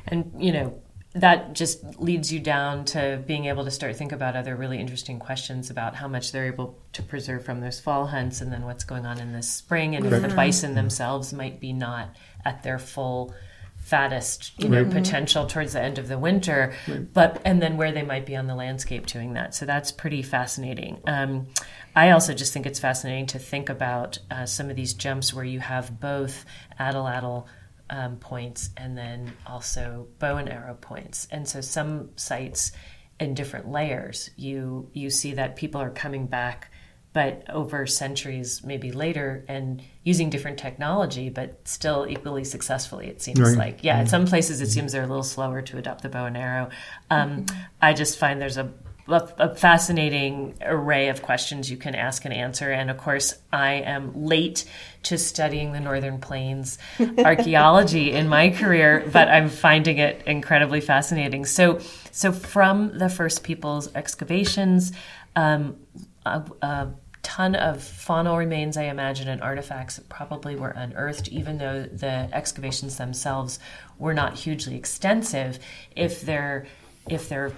And, you know, that just leads you down to being able to start think about other really interesting questions about how much they're able to preserve from those fall hunts and then what's going on in the spring and if the bison themselves might be not at their full fattest you know Right. potential towards the end of the winter but and then where they might be on the landscape doing that. So that's pretty fascinating. Um, i also just think it's fascinating to think about uh, some of these jumps where you have both atlatl um, points and then also bow and arrow points. And so some sites in different layers, you you see that people are coming back, but over centuries, maybe later, and using different technology, but still equally successfully. It seems Right. like yeah. At some places, it seems they're a little slower to adopt the bow and arrow. Um, I just find there's a, a, fascinating array of questions you can ask and answer. And of course, I am late to studying the Northern Plains <laughs> archaeology in my career, but I'm finding it incredibly fascinating. So, so from the First Peoples excavations, um, a, a ton of faunal remains, I imagine, and artifacts probably were unearthed, even though the excavations themselves were not hugely extensive. If they're if they're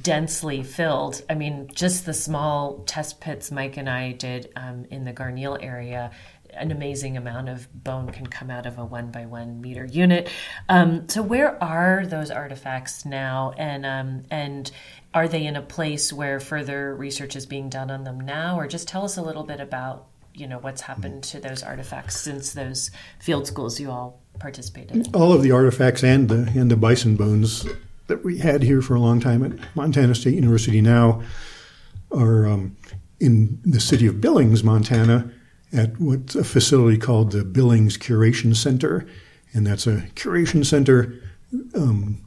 densely filled. I mean, just the small test pits Mike and I did um, in the Garneil area. An amazing amount of bone can come out of a one by one meter unit. Um, so, where are those artifacts now, and um, and are they in a place where further research is being done on them now, or just tell us a little bit about you know what's happened to those artifacts since those field schools you all participated in? All of the artifacts and the and the bison bones that we had here for a long time at Montana State University now are um, in the city of Billings, Montana, at what's a facility called the Billings Curation Center. And that's a curation center um,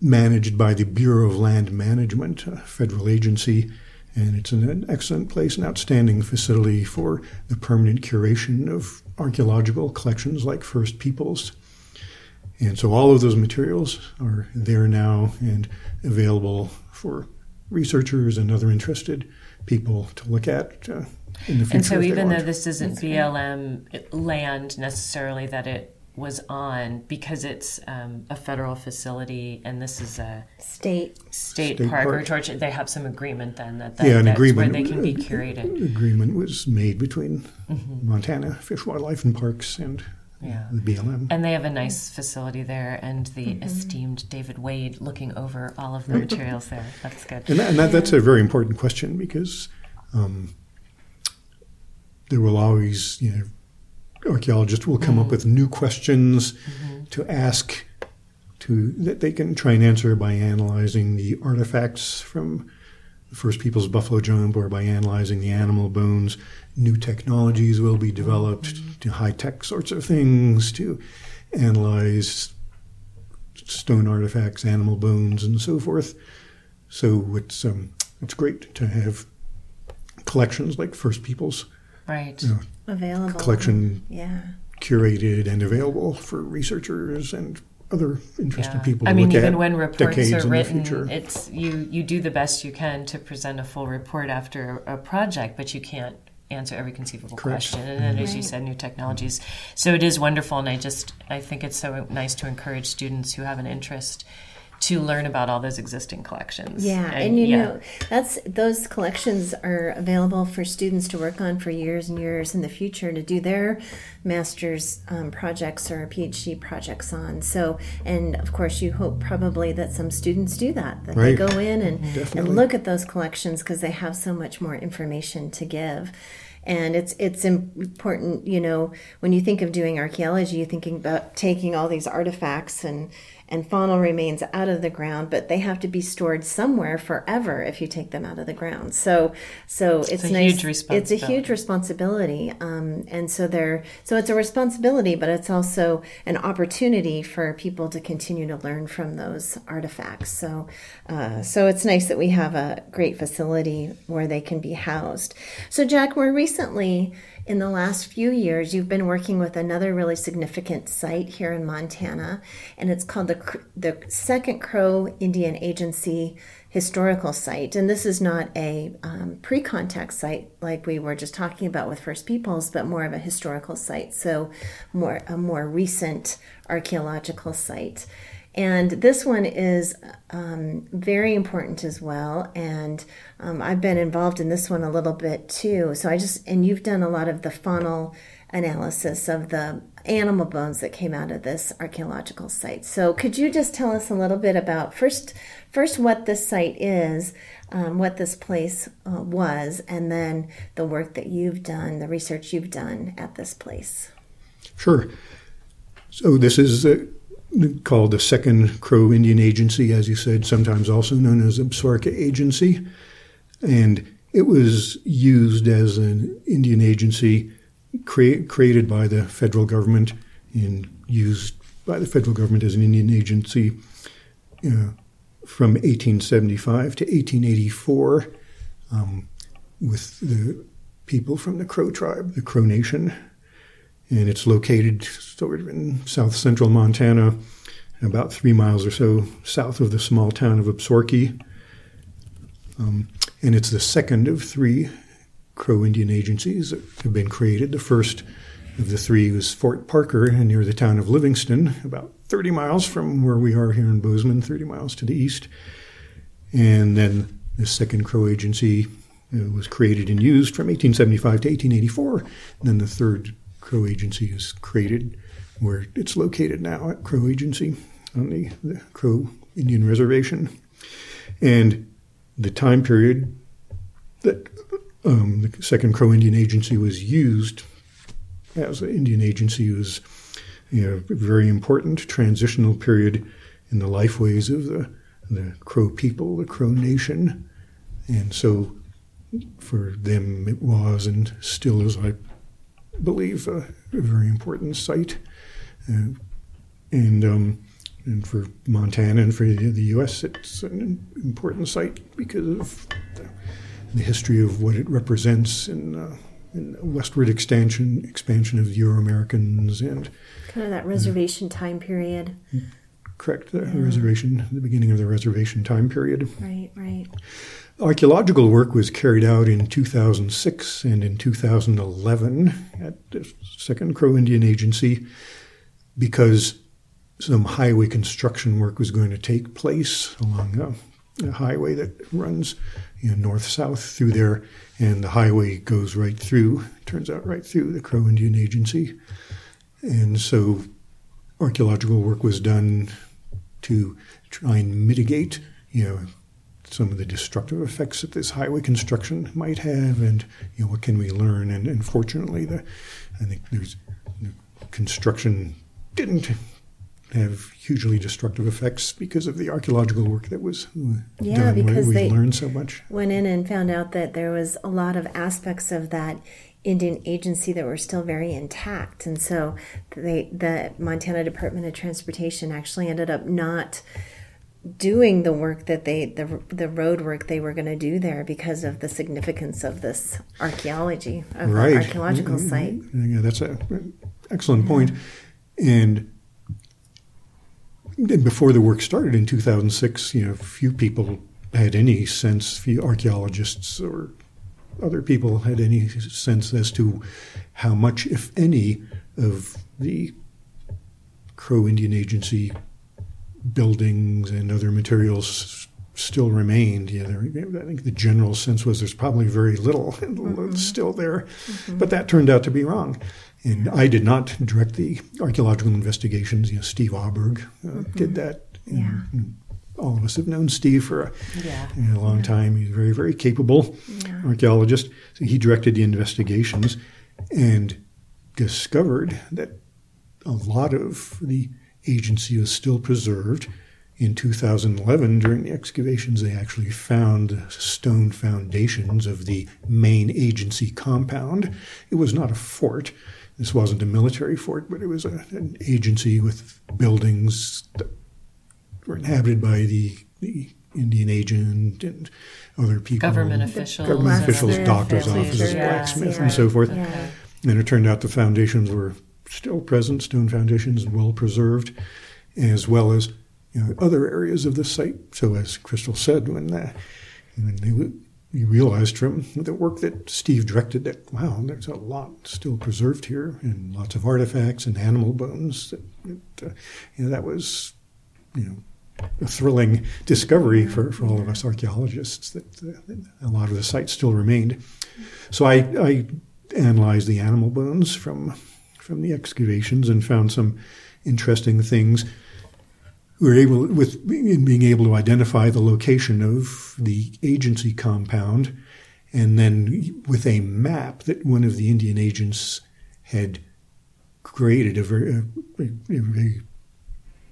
managed by the Bureau of Land Management, a federal agency. And it's an excellent place, an outstanding facility for the permanent curation of archaeological collections like First Peoples. And so all of those materials are there now and available for researchers and other interested people to look at uh. And so, even though this isn't That's BLM great. land necessarily that it was on, because it's um, a federal facility and this is a state state, state park, park, or Georgia, they have some agreement then that, that yeah, an agreement where they can be curated. Agreement was made between mm-hmm. Montana Fish, Wildlife, and Parks and yeah. the BLM. And they have a nice facility there, and the mm-hmm. esteemed David Wade looking over all of the materials there. That's good. And, that, and that, that's a very important question because um, there will always, you know, archaeologists will come mm-hmm. up with new questions mm-hmm. to ask to that they can try and answer by analyzing the artifacts from the first people's buffalo jump or by analyzing the animal bones new technologies will be developed mm-hmm. to high tech sorts of things to analyze stone artifacts, animal bones, and so forth. So it's um, it's great to have collections like First Peoples, right? You know, available collection, yeah, curated and available for researchers and other interested yeah. people. I mean, even when reports are written, it's you you do the best you can to present a full report after a project, but you can't answer every conceivable Correct. question. And then, as you said, new technologies. So it is wonderful, and I just I think it's so nice to encourage students who have an interest to learn about all those existing collections. Yeah, and, and you yeah. know that's those collections are available for students to work on for years and years in the future to do their master's um, projects or PhD projects on. So, and of course, you hope probably that some students do that that right. they go in and and look at those collections because they have so much more information to give and it's it's important you know when you think of doing archaeology you're thinking about taking all these artifacts and and faunal remains out of the ground, but they have to be stored somewhere forever if you take them out of the ground. So, so it's, it's nice. It's a huge responsibility, um, and so they're so it's a responsibility, but it's also an opportunity for people to continue to learn from those artifacts. So, uh, so it's nice that we have a great facility where they can be housed. So, Jack, more recently in the last few years, you've been working with another really significant site here in Montana, and it's called the, the Second Crow Indian Agency Historical Site. And this is not a um, pre contact site like we were just talking about with First Peoples, but more of a historical site, so more a more recent archaeological site. And this one is um, very important as well. And um, I've been involved in this one a little bit too. So I just, and you've done a lot of the faunal analysis of the animal bones that came out of this archaeological site. So could you just tell us a little bit about first, first what this site is, um, what this place uh, was, and then the work that you've done, the research you've done at this place? Sure. So this is. Uh, called the Second Crow Indian Agency, as you said, sometimes also known as Absaroka Agency. And it was used as an Indian agency crea- created by the federal government and used by the federal government as an Indian agency uh, from 1875 to 1884 um, with the people from the Crow tribe, the Crow Nation. And it's located sort of in south central Montana, about three miles or so south of the small town of Absarokee. Um, and it's the second of three Crow Indian agencies that have been created. The first of the three was Fort Parker near the town of Livingston, about 30 miles from where we are here in Bozeman, 30 miles to the east. And then the second Crow agency uh, was created and used from 1875 to 1884. And then the third Crow agency is created where it's located now at Crow Agency on the, the Crow Indian Reservation. And the time period that um, the Second Crow Indian Agency was used as an Indian agency was you know, a very important transitional period in the lifeways of the, the Crow people, the Crow Nation. And so for them it was and still is, I believe, a, a very important site. Uh, and um, and for Montana and for the, the U.S., it's an important site because of the, the history of what it represents in, uh, in westward expansion expansion of the Euro Americans and kind of that reservation uh, time period. Correct, the yeah. reservation, the beginning of the reservation time period. Right, right. Archaeological work was carried out in 2006 and in 2011 at the Second Crow Indian Agency because some highway construction work was going to take place along a, a highway that runs you know, north south through there, and the highway goes right through, turns out right through the Crow Indian Agency. And so archaeological work was done to try and mitigate, you know, some of the destructive effects that this highway construction might have, and you know what can we learn. And unfortunately, the I think there's the construction didn't have hugely destructive effects because of the archaeological work that was uh, yeah, done. because we they learned so much. Went in and found out that there was a lot of aspects of that Indian agency that were still very intact, and so they, the Montana Department of Transportation actually ended up not doing the work that they the the road work they were going to do there because of the significance of this archaeology of right. archaeological mm-hmm. site. Yeah, that's an excellent point. And before the work started in 2006, you know, few people had any sense, few archaeologists or other people had any sense as to how much, if any, of the Crow Indian Agency buildings and other materials still remained. Yeah, there, I think the general sense was there's probably very little <laughs> mm-hmm. still there, mm-hmm. but that turned out to be wrong. And I did not direct the archaeological investigations. You know, Steve Aaberg uh, mm-hmm. did that. Yeah. And all of us have known Steve for a, yeah. a long yeah. time. He's a very, very capable yeah. archaeologist. So he directed the investigations and discovered that a lot of the agency was still preserved. In 2011, during the excavations, they actually found stone foundations of the main agency compound. It was not a fort, this wasn't a military fort, but it was a, an agency with buildings that were inhabited by the, the Indian agent and other people. Government officials. Government officials, doctors' offices, yeah, blacksmiths, yeah, and so forth. Yeah. And it turned out the foundations were still present, stone foundations, well preserved, as well as you know, other areas of the site. So, as Crystal said, when, uh, when they we realized from the work that Steve directed that wow, there's a lot still preserved here, and lots of artifacts and animal bones. That, that uh, you know, that was you know a thrilling discovery for, for all of us archaeologists that, uh, a lot of the sites still remained. So I, I analyzed the animal bones from from the excavations and found some interesting things we were able, with being able to identify the location of the agency compound, and then with a map that one of the Indian agents had created, a very, a, a very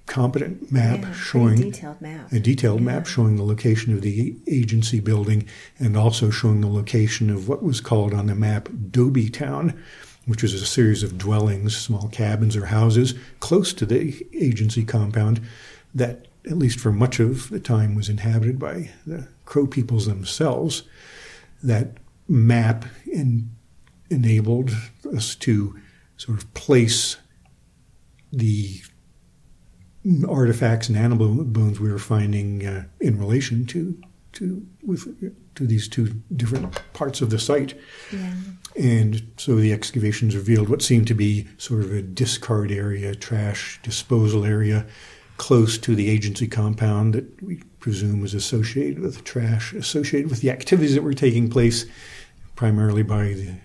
competent map yeah, showing detailed map. a detailed yeah. map showing the location of the agency building and also showing the location of what was called on the map Dobie Town, which was a series of dwellings, small cabins or houses close to the agency compound that at least for much of the time, was inhabited by the Crow peoples themselves. That map in, enabled us to sort of place the artifacts and animal bones we were finding uh, in relation to to with to these two different parts of the site. Yeah. And so the excavations revealed what seemed to be sort of a discard area, trash disposal area, close to the agency compound that we presume was associated with trash, associated with the activities that were taking place, primarily by the,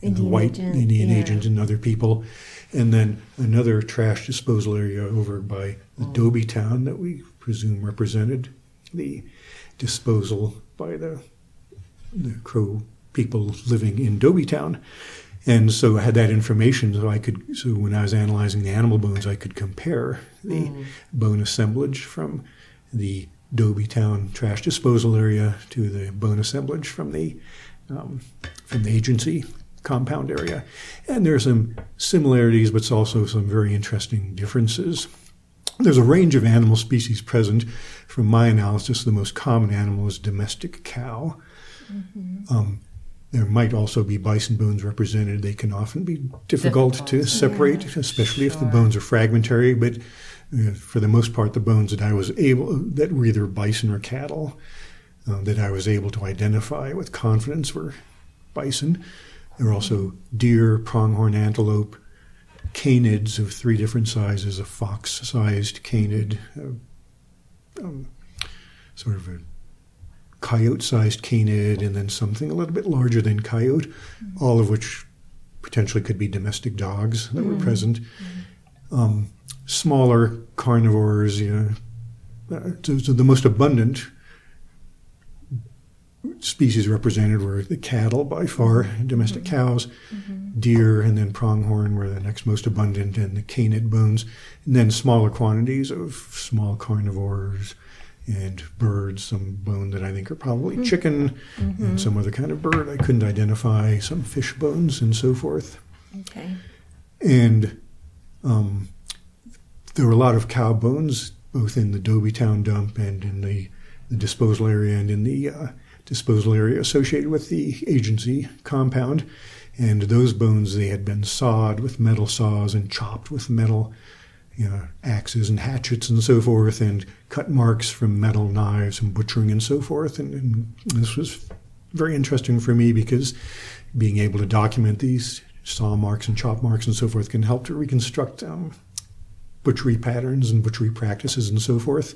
the Indian white agent, Indian yeah. agents and other people. And then another trash disposal area over by the oh. Dobie town that we presume represented the disposal by the the Crow people living in Dobie town. And so I had that information, so I could. So when I was analyzing the animal bones, I could compare the bone assemblage from the Dobie town trash disposal area to the bone assemblage from the um, from the agency compound area. And there are some similarities, but also some very interesting differences. There's a range of animal species present. From my analysis, the most common animal is domestic cow. Um, there might also be bison bones represented. They can often be difficult, to Difficult. separate, especially if the bones are fragmentary. But uh, for the most part, the bones that I was able that were either bison or cattle uh, that I was able to identify with confidence were bison. There were also deer, pronghorn antelope, canids of three different sizes: a fox-sized canid, uh, um, sort of a coyote-sized canid, and then something a little bit larger than coyote, all of which potentially could be domestic dogs that were present. Um, smaller carnivores, you know, uh, so, so the most abundant species represented were the cattle by far, domestic cows, deer, and then pronghorn were the next most abundant, and the canid bones, and then smaller quantities of small carnivores and birds, some bone that I think are probably chicken, and some other kind of bird. I couldn't identify, some fish bones, and so forth. Okay. And um, there were a lot of cow bones, both in the Dobie Town dump and in the, the disposal area and in the uh, disposal area associated with the agency compound. And those bones, they had been sawed with metal saws and chopped with metal you know, axes and hatchets and so forth, and cut marks from metal knives and butchering and so forth. And, and this was very interesting for me because being able to document these saw marks and chop marks and so forth can help to reconstruct um, butchery patterns and butchery practices and so forth.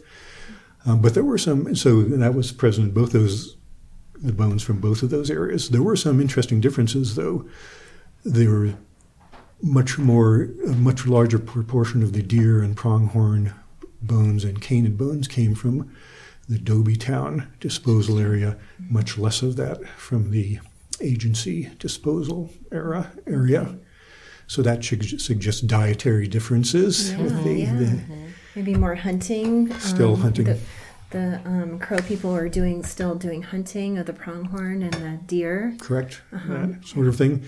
Um, but there were some, so that was present in both those, the bones from both of those areas. There were some interesting differences, though. There were much more, a much larger proportion of the deer and pronghorn bones and canid bones came from the Dobie Town disposal area, much less of that from the agency disposal era area. So that sug- suggests dietary differences with Yeah, the, yeah. the Maybe more hunting. Still um, hunting. The, the um, crow people are doing still doing hunting of the pronghorn and the deer. correct Uh-huh. that sort of thing,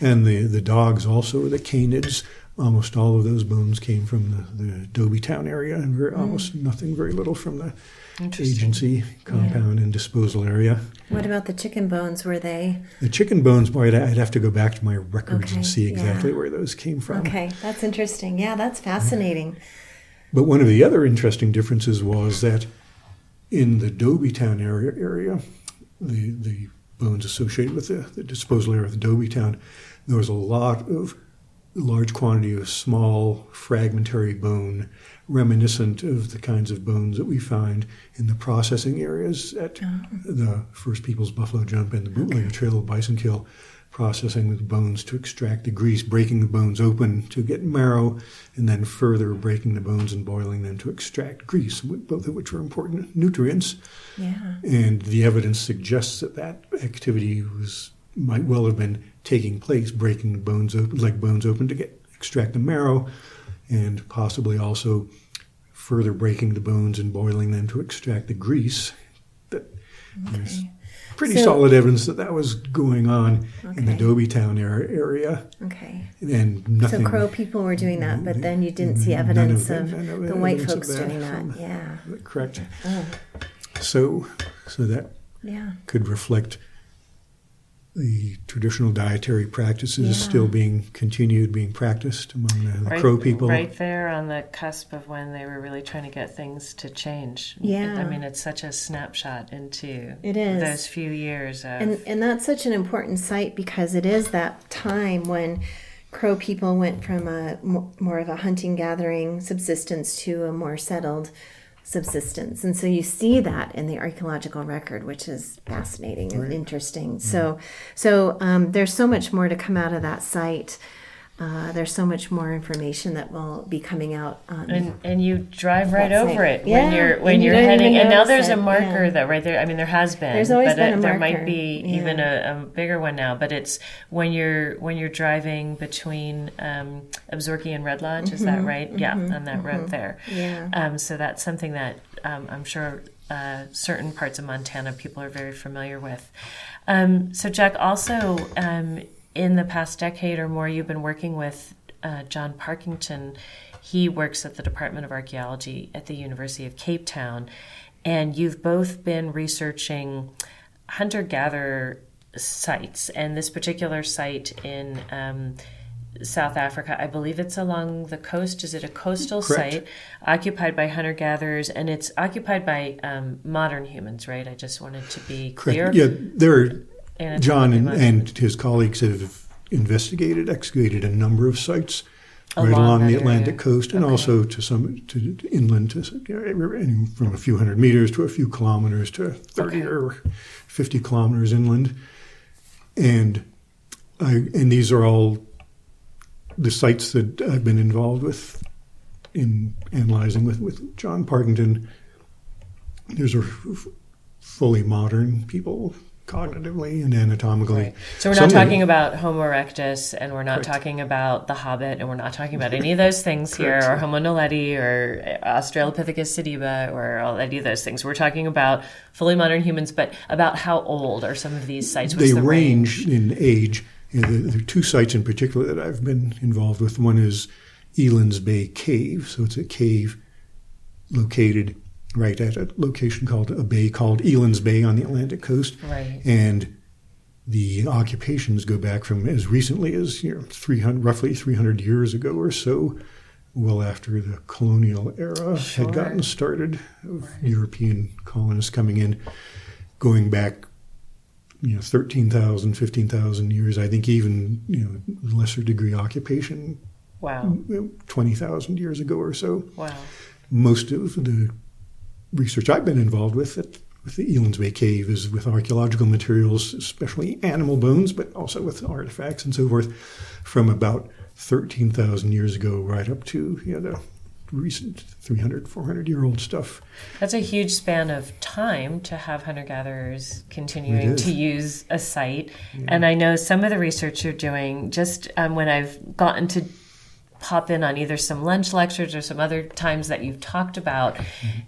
and the the dogs also the canids. Almost all of those bones came from the, the Dobie Town area, and very, almost nothing, very little from the agency compound and disposal area. What about the chicken bones? Were they The chicken bones, boy, I'd, I'd have to go back to my records Okay, and see exactly yeah. where those came from. okay? That's interesting. Yeah, that's fascinating. But one of the other interesting differences was that in the Dobie Town area, area the, the bones associated with the, the disposal area of the Dobie Town, there was a lot of large quantity of small fragmentary bone reminiscent of the kinds of bones that we find in the processing areas at uh-huh. the First People's Buffalo Jump and the Bootlegger Trail of Bison Kill, processing the bones to extract the grease, breaking the bones open to get marrow, and then further breaking the bones and boiling them to extract grease, both of which were important nutrients. Yeah. And the evidence suggests that that activity was might well have been taking place, breaking the bones open, leg bones open to get extract the marrow, and possibly also further breaking the bones and boiling them to extract the grease. That there's pretty So- solid evidence that that was going on in the Okay. Dobie era, area, Okay. and So. Crow people were doing that, but then you didn't see of evidence of, none of the white of folks doing that. Yeah. Correct. Oh, So, so that yeah. could reflect the traditional dietary practices Yeah. still being continued, being practiced among the, the right, Crow people. right there on the cusp of when they were really trying to get things to change. Yeah. I mean, it's such a snapshot into It is. those few years of. And and that's such an important site because it is that time when Crow people went from a more of a hunting gathering subsistence to a more settled subsistence. And so you see that in the archaeological record, which is fascinating and interesting. So so um, there's so much more to come out of that site. Uh, there's so much more information that will be coming out. On, and and you drive right over it. it Yeah, when you're when you you're heading. And now there's a marker yeah. that right there. I mean, there has been. There's always but been uh, a There might be even a, a bigger one now. But it's when you're when you're driving between um, and Red Lodge. Is that right? Yeah, on that road there. Mm-hmm. Yeah. Um, so that's something that um, I'm sure uh, certain parts of Montana people are very familiar with. Um, so, Jack, also um, in the past decade or more, you've been working with uh, John Parkington. He works at the Department of Archaeology at the University of Cape Town, and you've both been researching hunter gatherer sites. And this particular site in um, South Africa. I believe it's along the coast. Is it a coastal Correct. site occupied by hunter gatherers? And it's occupied by um, modern humans, right? I just wanted to be clear. Correct. Yeah, there. And John and, and his colleagues have investigated, excavated a number of sites right Along along that the area. Atlantic coast, and Okay. also to some to, to inland, to you know, any- from a few hundred meters to a few kilometers to thirty Okay. or fifty kilometers inland, and I and these are all the sites that I've been involved with in analyzing with with John Parkington. These are f- fully modern people, cognitively and anatomically. Right. So we're not talking about Homo erectus, and we're not Correct. talking about the Hobbit, and we're not talking about any of those things <laughs> here, or Homo naledi, or Australopithecus sediba, or all, any of those things. We're talking about fully modern humans, but about how old are some of these sites? What's they the range in age. You know, there there are two sites in particular that I've been involved with. One is Eland's Bay Cave. So it's a cave located right at a location called a bay called Eland's Bay on the Atlantic coast. Right. And the occupations go back from as recently as you know, 300, roughly 300 years ago or so, well after the colonial era Sure. had gotten started of European colonists coming in, going back you know 13,000 15,000 years I think even you know lesser degree occupation Wow. 20,000 years ago or so Wow. most of the research I've been involved with at with the Elands Bay Cave is with archaeological materials, especially animal bones, but also with artifacts and so forth, from about 13,000 years ago right up to you know, the recent 300, 400 year old stuff. That's a huge span of time to have hunter gatherers continuing to use a site. And I know some of the research you're doing, just um, when I've gotten to pop in on either some lunch lectures or some other times that you've talked about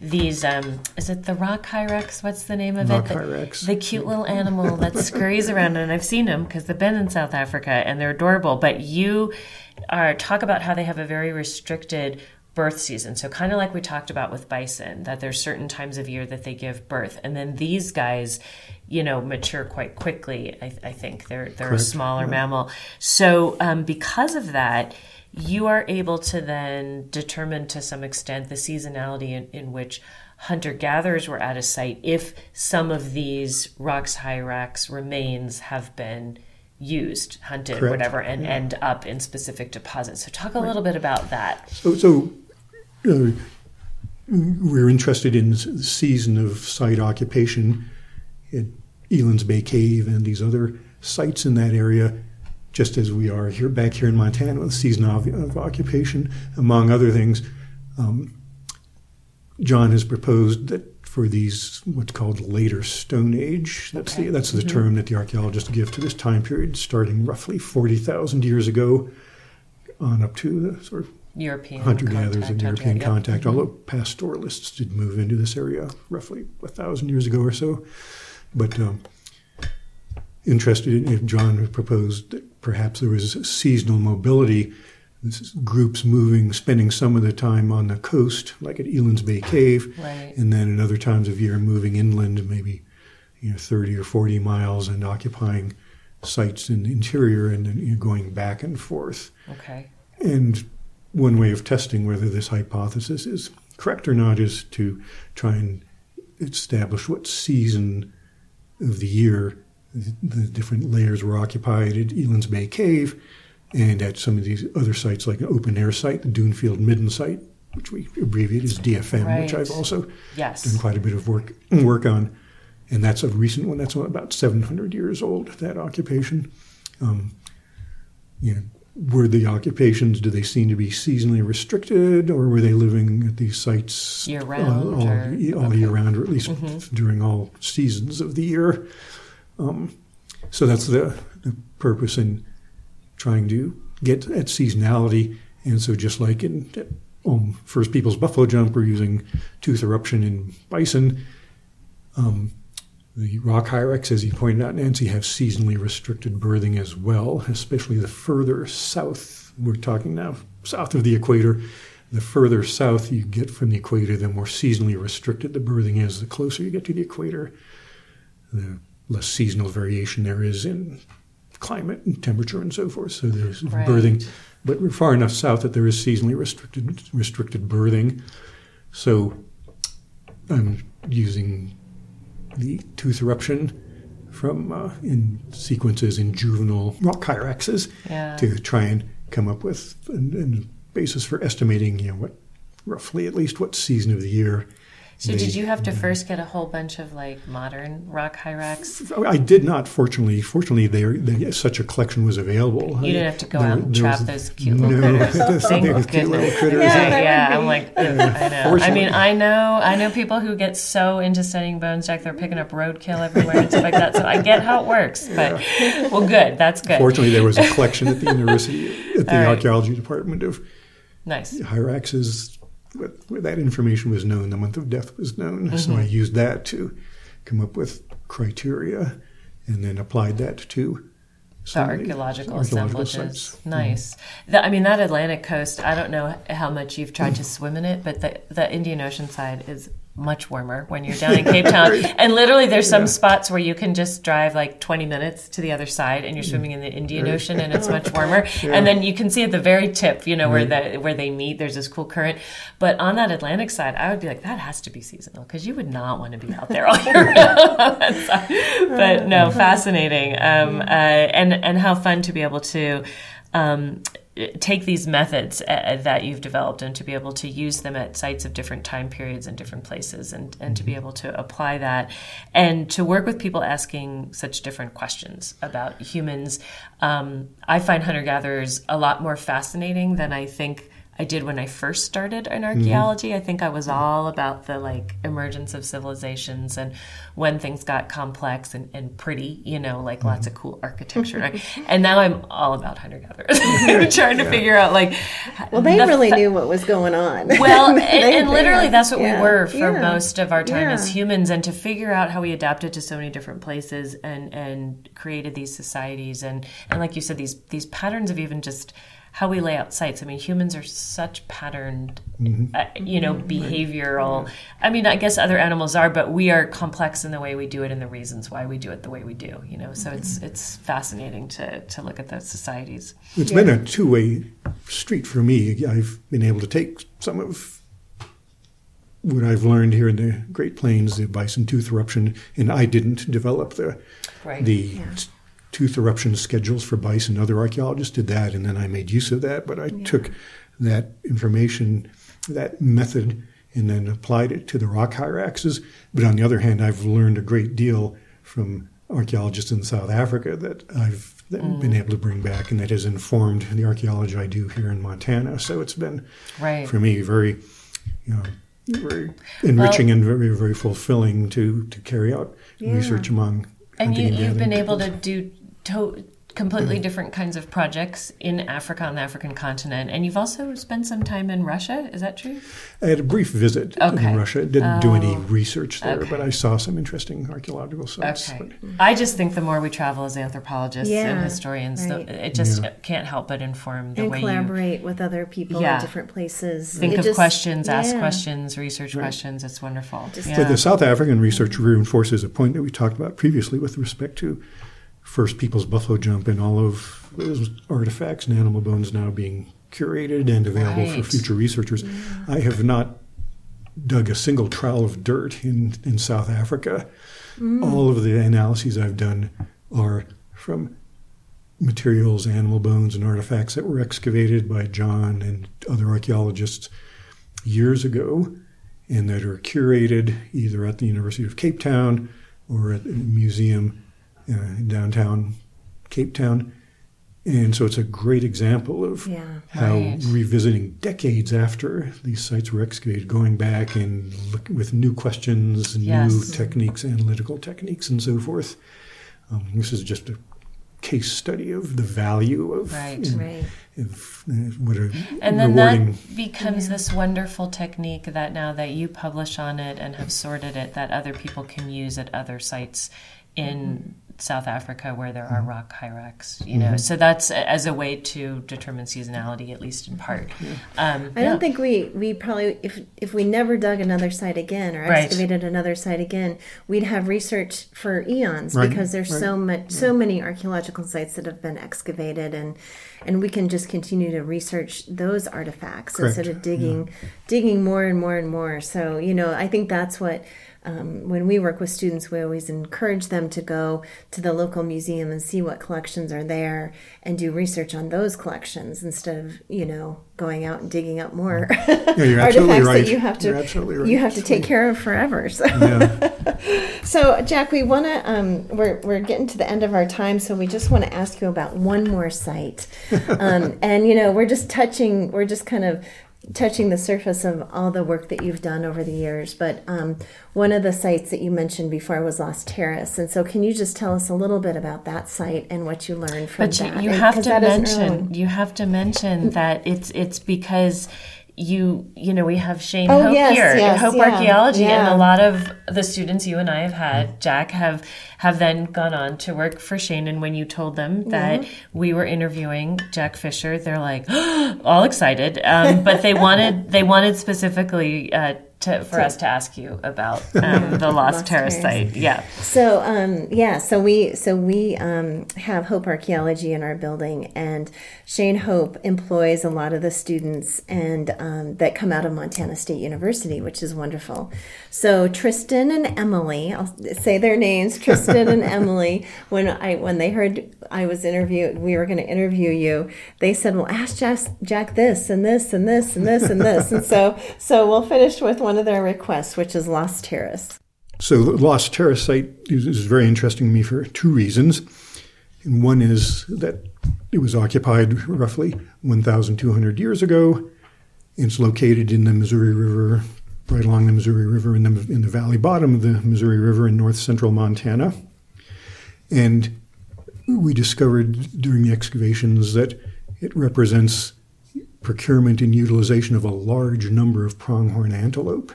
these, um, is it the rock hyrax? What's the name of Rock it? The- hyrax. The cute little animal that <laughs> scurries around, and I've seen them because they've been in South Africa and they're adorable. But you are talk about how they have a very restricted birth season. So kind of like we talked about with bison, that there's certain times of year that they give birth, and then these guys, you know, mature quite quickly. I, I think they're they're a Correct. smaller mammal. So um, because of that. You are able to then determine to some extent the seasonality in, in which hunter gatherers were at a site if some of these rocks hyrax remains have been used hunted Correct. whatever and end up in specific deposits. So talk a little bit about that. So, so uh, we're interested in the season of site occupation at Elands Bay Cave and these other sites in that area, just as we are here back here in Montana with season of, of occupation, among other things. Um, John has proposed that for these what's called later Stone Age, that's Okay. the that's the term that the archaeologists give to this time period, starting roughly forty thousand years ago, on up to the sort of european hunter gatherers and contact, European yep. contact, although pastoralists did move into this area roughly a thousand years ago or so. But um, interested in if John proposed that perhaps there was seasonal mobility. Groups moving, spending some of the time on the coast, like at Elands Bay Cave, Right. and then at other times of year moving inland, maybe you know 30 or 40 miles, and occupying sites in the interior, and then you know, going back and forth. Okay. And one way of testing whether this hypothesis is correct or not is to try and establish what season of the year the different layers were occupied at Elands Bay Cave and at some of these other sites like an open air site, the Dunefield Midden site, which we abbreviate as DFM, which I've also Yes. done quite a bit of work work on, and that's a recent one. That's about 700 years old. That occupation, um, you know, were the occupations? Do they seem to be seasonally restricted, or were they living at these sites Year round, all, or- all year round, or at least during all seasons of the year? Um, so that's the, the purpose in trying to get at seasonality. And so, just like in um, First People's Buffalo Jump, we're using tooth eruption in bison. Um, the rock hyrax, as you pointed out, Nancy, have seasonally restricted birthing as well, especially the further south. We're talking now south of the equator. The further south you get from the equator, the more seasonally restricted the birthing is. The closer you get to the equator, the less seasonal variation there is in climate and temperature and so forth. So there's Right. birthing, but we're far enough south that there is seasonally restricted restricted birthing. So I'm using the tooth eruption from uh, in sequences in juvenile rock hyraxes Yeah. to try and come up with a, basis for estimating, you know, what roughly at least what season of the year. So they- did you have to first get a whole bunch of like modern rock hyrax? I did not. Fortunately, fortunately, there they, such a collection was available. You didn't have to go There- out and trap was- those cute little no, critters. those <laughs> Thank cute little goodness. critters. Yeah, Yeah, yeah, I'm like, ugh, I know. I mean, I know, I know people who get so into studying bones, Jack, they're picking up roadkill everywhere and stuff like that. So I get how it works, but well, good. That's good. Fortunately, there was a collection at the university, at the All right. archaeology department of Nice. hyraxes. Where where that information was known, the month of death was known. So Mm-hmm. I used that to come up with criteria, and then applied that to The some of the archaeological, assemblages. sites. Nice. The, I mean, that Atlantic coast, I don't know how much you've tried to swim in it, but the, the Indian Ocean side is much warmer when you're down in Cape Town. <laughs> And literally, there's some spots where you can just drive like 20 minutes to the other side and you're swimming in the Indian Ocean and it's much warmer. And then you can see at the very tip, you know, where, the, where they meet, there's this cool current. But on that Atlantic side, I would be like, that has to be seasonal because you would not want to be out there <laughs> all year round <laughs> on that side. But no, fascinating. Um, uh, and, and how fun to be able to um, take these methods uh, that you've developed and to be able to use them at sites of different time periods and different places and, and to be able to apply that and to work with people asking such different questions about humans. Um, I find hunter gatherers a lot more fascinating than I think I did when I first started in mm-hmm. archaeology. I think I was all about the like emergence of civilizations and when things got complex and, and pretty, you know, like lots mm-hmm. of cool architecture. and now I'm all about hunter gatherers, <laughs> <laughs> trying to figure out like. Well, they the really fa- knew what was going on. <laughs> well, and, and literally, that's what yeah, we were for yeah, most of our time as humans, and to figure out how we adapted to so many different places and and created these societies, and and like you said, these these patterns of even just how we lay out sites. I mean, humans are such patterned, mm-hmm. uh, you know, mm-hmm. behavioral. I mean, I guess other animals are, but we are complex in the way we do it and the reasons why we do it the way we do. You know, so it's mm-hmm. it's fascinating to to look at those societies. It's been a two way street for me. I've been able to take some of what I've learned here in the Great Plains, the bison tooth eruption, and I didn't develop the Right. the tooth eruption schedules for bison. Other archaeologists did that, and then I made use of that. But I took that information, that method, and then applied it to the rock hyraxes. But on the other hand, I've learned a great deal from archaeologists in South Africa that I've mm. been able to bring back, and that has informed the archaeology I do here in Montana. So it's been Right. for me very, you know, mm. very enriching and very very fulfilling to to carry out research among And you, you've been able to do to- completely mm-hmm. different kinds of projects in Africa on the African continent, and you've also spent some time in Russia. Is that true? I had a brief visit Okay. in Russia. Didn't do any Oh, research there, okay. but I saw some interesting archaeological sites. Okay. But I just think the more we travel as anthropologists and historians, right. the, it just Yeah. can't help but inform the and way you collaborate with other people Yeah. in different places. think It of just- questions, ask questions, research questions. It's wonderful. Just- yeah. But the South African research reinforces a point that we talked about previously with respect to First People's Buffalo Jump and all of those artifacts and animal bones now being curated and available Right. for future researchers. I have not dug a single trowel of dirt in, in South Africa. Mm. All of the analyses I've done are from materials, animal bones, and artifacts that were excavated by John and other archaeologists years ago and that are curated either at the University of Cape Town or at a museum uh, in downtown Cape Town. And so it's a great example of Yeah. how Right. revisiting decades after these sites were excavated, going back and look with new questions, and new Yes. techniques, analytical techniques, and so forth. Um, this is just a case study of the value of, Right. and- Right. of, uh, what a and then rewarding that becomes this wonderful technique that now that you publish on it and have sorted it that other people can use at other sites in South Africa where there are rock hyrax you know so that's a- as a way to determine seasonality at least in part um, I yeah. don't think we we probably if if we never dug another site again or Right. excavated another site again, we'd have research for eons Right, because there's right. so much so many archaeological sites that have been excavated and and we can just continue to research those artifacts Correct, instead of digging digging more and more and more. So you know, I think that's what. Um, when we work with students, we always encourage them to go to the local museum and see what collections are there and do research on those collections instead of, you know, going out and digging up more Yeah, <laughs> artifacts right. that you have to right. you have to take care of forever. So, Yeah. <laughs> so Jack, we want to um, we're we're getting to the end of our time, so we just want to ask you about one more site, <laughs> um, and you know we're just touching we're just kind of touching the surface of all the work that you've done over the years. But um, one of the sites that you mentioned before was Lost Terrace, and so can you just tell us a little bit about that site and what you learned from But you, that? you And- have to mention you have to mention that it's it's because you you know we have Shane Oh, Hope yes, here yes, Hope yeah, Archaeology and a lot of the students you and I have had Jack have have then gone on to work for Shane and when you told them that we were interviewing Jack Fisher they're like <gasps> all excited. Um, but they wanted they wanted specifically uh, to, for us to ask you about um, <laughs> the Lost, Lost Terrace Terrace. site yeah So um, yeah, so we so we um, have Hope Archaeology in our building, and Shane Hope employs a lot of the students and um, that come out of Montana State University, which is wonderful. So Tristan and Emily, I'll say their names, <laughs> Tristan and Emily. When I when they heard I was interviewed, we were going to interview you. They said, "Well, ask Jack, Jack this and this and this and this and this," and so so we'll finish with one of their requests, which is Lost Terrace. So the Lost Terrace site is, is very interesting to me for two reasons. And one is that it was occupied roughly 1,200 years ago. It's located in the Missouri River, right along the Missouri River in the, in the valley bottom of the Missouri River in north central Montana. And we discovered during the excavations that it represents procurement and utilization of a large number of pronghorn antelope.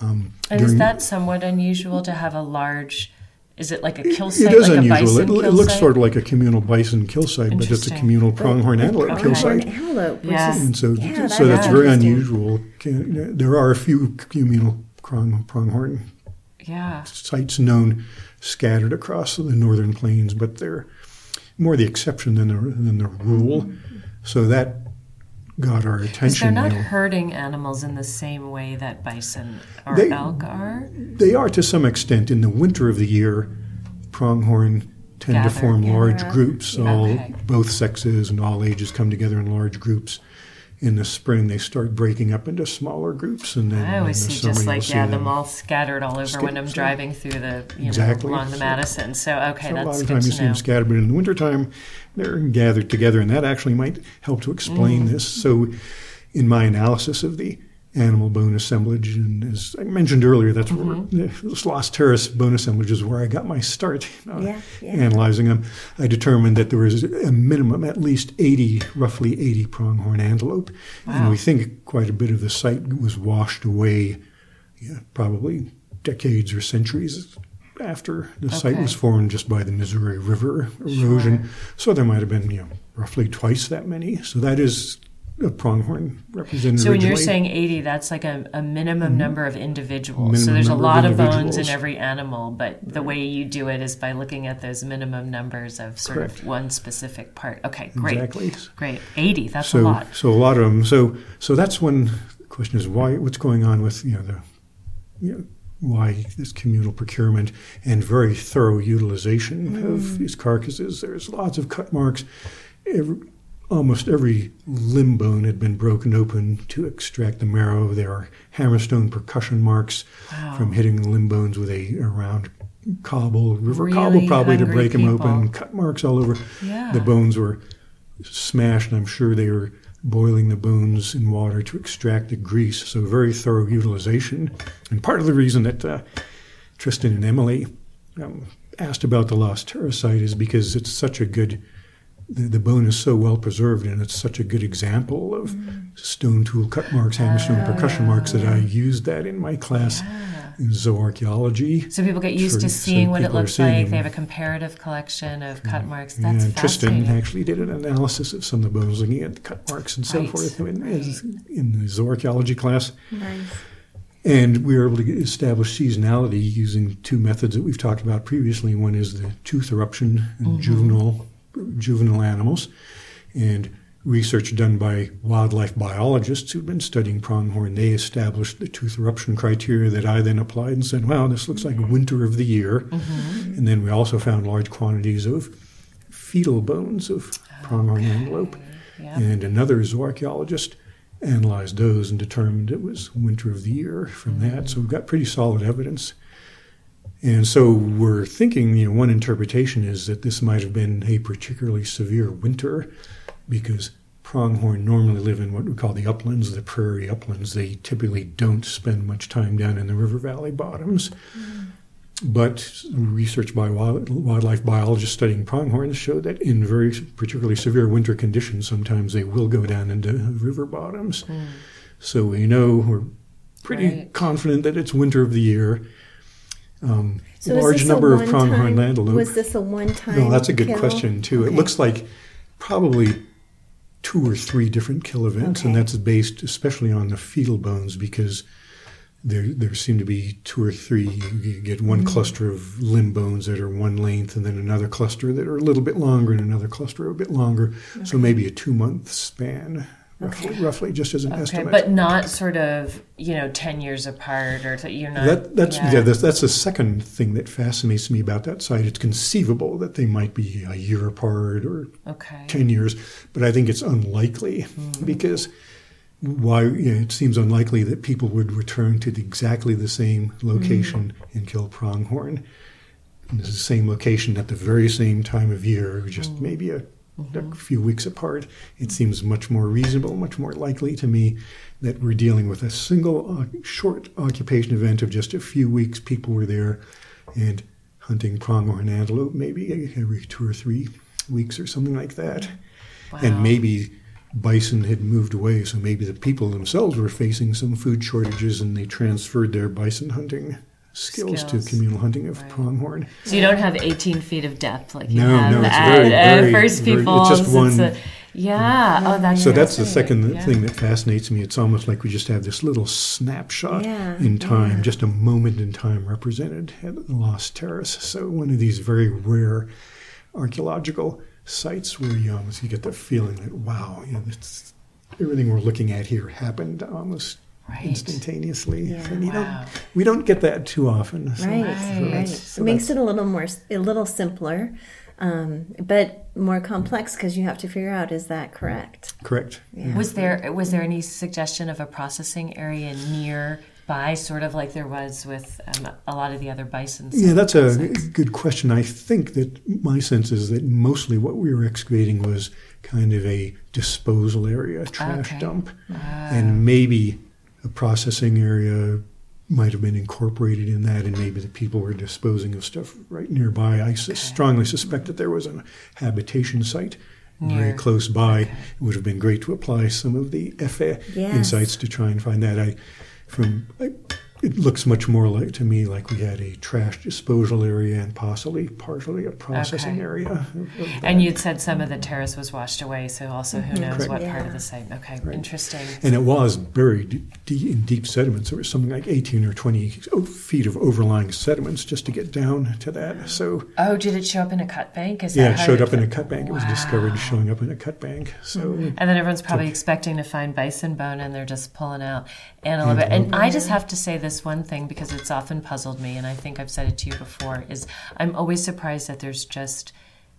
Um, And is that somewhat unusual to have a large? Is it like a kill site, It is like a unusual. bison It, it looks site? sort of like a communal bison kill site, but it's a Interesting. communal pronghorn antelope Okay. kill site. antelope, which Yeah. And so, Yeah, so that's that's very unusual. There are a few communal pronghorn yeah. sites known scattered across the northern plains, but they're more the exception than the, than the rule. So that got our attention. they're not you know. hurting animals in the same way that bison or They- elk are. They are to some extent in the winter of the year. Pronghorn tend to form large groups. All Okay. both sexes and all ages come together in large groups. In the spring, they start breaking up into smaller groups, and then I always in the see summer just like yeah, them. all scattered all over when I'm Sca- driving through the you Exactly. know along the So- Madison. So okay, So a lot of times you see them scattered, but in the wintertime, they're gathered together, and that actually might help to explain Mm. this. So, in my analysis of the animal bone assemblage. And as I mentioned earlier, that's Mm-hmm. where this Lost Terrace bone assemblage is where I got my start uh, Yeah, yeah. analyzing them. I determined that there was a minimum, at least 80, roughly 80 pronghorn antelope. And we think quite a bit of the site was washed away, yeah, probably decades or centuries after the site was formed just by the Missouri River erosion. So there might have been, you know, roughly twice that many. So that is a pronghorn represented So when you're saying 80, that's like a, a minimum number of individuals. Minimum so Mm-hmm. There's a number of lot of, bones in every animal, but the way you do it is by looking at those minimum numbers of sort Correct. of one specific part. Okay, great. Exactly. Great. 80, that's so, a lot. So a lot of them. So so that's when the question is why what's going on with you know the you know, why this communal procurement and very thorough utilization of mm-hmm. these carcasses. There's lots of cut marks. Every, almost every limb bone had been broken open to extract the marrow. There are hammerstone percussion marks from hitting the limb bones with a, a round cobble, river Really cobble, probably to break them open. Cut marks all over. Yeah. The bones were smashed, and I'm sure they were boiling the bones in water to extract the grease. So very thorough utilization. And part of the reason that uh, Tristan and Emily um, asked about the Lost Terrace site is because it's such a good. The, the bone is so well preserved, and it's such a good example of stone tool cut marks, hammerstone percussion marks that I used that in my class in zooarchaeology. So people get used So- to so seeing what it looks like. them. They have a comparative collection of cut marks. That's and Tristan actually did an analysis of some of the bones, looking at the cut marks and so Right, forth in, in the zooarchaeology class. Nice. And we were able to establish seasonality using two methods that we've talked about previously. One is the tooth eruption in mm-hmm. juvenile juvenile animals, and research done by wildlife biologists who've been studying pronghorn. They established the tooth eruption criteria that I then applied and said, "Wow, this looks like mm-hmm. winter of the year." Mm-hmm. And then we also found large quantities of fetal bones of pronghorn antelope. Yeah. And another zooarchaeologist analyzed those and determined it was winter of the year from that. Mm-hmm. So we've got pretty solid evidence. And so we're thinking, you know, one interpretation is that this might have been a particularly severe winter because pronghorn normally live in what we call the uplands, the prairie uplands. They typically don't spend much time down in the river valley bottoms. But research by wild- wildlife biologists studying pronghorns showed that in very particularly severe winter conditions, sometimes they will go down into river bottoms. So we know we're pretty Right. confident that it's winter of the year. Um, So large number of pronghorn antelope. Was this a one-time? No, that's a good kill? question too. It looks like probably two or three different kill events, and that's based especially on the fetal bones because there there seem to be two or three. You get one Mm-hmm. cluster of limb bones that are one length, and then another cluster that are a little bit longer, and another cluster a bit longer. So maybe a two month span, roughly, roughly, just as an Okay, estimate. but not sort of, you know, 10 years apart or t- you're not. That, that's yeah. that's, that's the second thing that fascinates me about that site. It's conceivable that they might be a year apart or Okay. 10 years, but I think it's unlikely hmm. because why you know, it seems unlikely that people would return to the, exactly the same location hmm. and kill pronghorn. And it's the same location at the very same time of year, just hmm. maybe a, a few weeks apart. It seems much more reasonable, much more likely to me that we're dealing with a single uh, short occupation event of just a few weeks. People were there and hunting pronghorn antelope maybe every two or three weeks or something like that. Wow. And maybe bison had moved away, so maybe the people themselves were facing some food shortages and they transferred their bison hunting skills, Skills. to communal hunting of Right. pronghorn. So you don't have 18 feet of depth like you No, have no, it's at, very, very- First very- it's just one- a- yeah. Oh, that's So that's the second Yeah. thing that fascinates me. It's almost like we just have this little snapshot Yeah, in time, yeah. just a moment in time represented at the Lost Terrace. So one of these very rare archaeological sites where you almost you get the feeling that wow, you know, it's, everything we're looking at here happened almost Right. instantaneously. Yeah. And you Wow. don't, we don't get that too often. So Right, that's- so right. so it makes it a little more, a little simpler, um, but more complex because you have to figure out is that correct? correct. Was there was there any suggestion of a processing area nearby, sort of like there was with um, a lot of the other bison? Yeah, that's a good question. I think that my sense is that mostly what we were excavating was kind of a disposal area, a trash Okay. dump, and maybe a processing area might have been incorporated in that, and maybe the people were disposing of stuff right nearby. I sus- strongly suspect that there was a habitation site very close by. It would have been great to apply some of the FA Yes. insights to try and find that. I, from I, it looks much more like to me like we had a trash disposal area and possibly partially a processing Okay. area. of- of And you'd said some of the terrace was washed away, so also who mm-hmm. knows Correct. what part of the site. Okay, Right. interesting. And it was buried d- d- in deep sediments. There was something like 18 or 20 feet of overlying sediments just to get down to that. So, Oh, did it show up in a cut bank? Is yeah, that it showed you- up in a cut bank. It was discovered showing up in a cut bank. So, And then everyone's probably expecting to find bison bone and they're just pulling out antelope. And mm-hmm. I just have to say this one thing because it's often puzzled me, and I think I've said it to you before, is I'm always surprised that there's just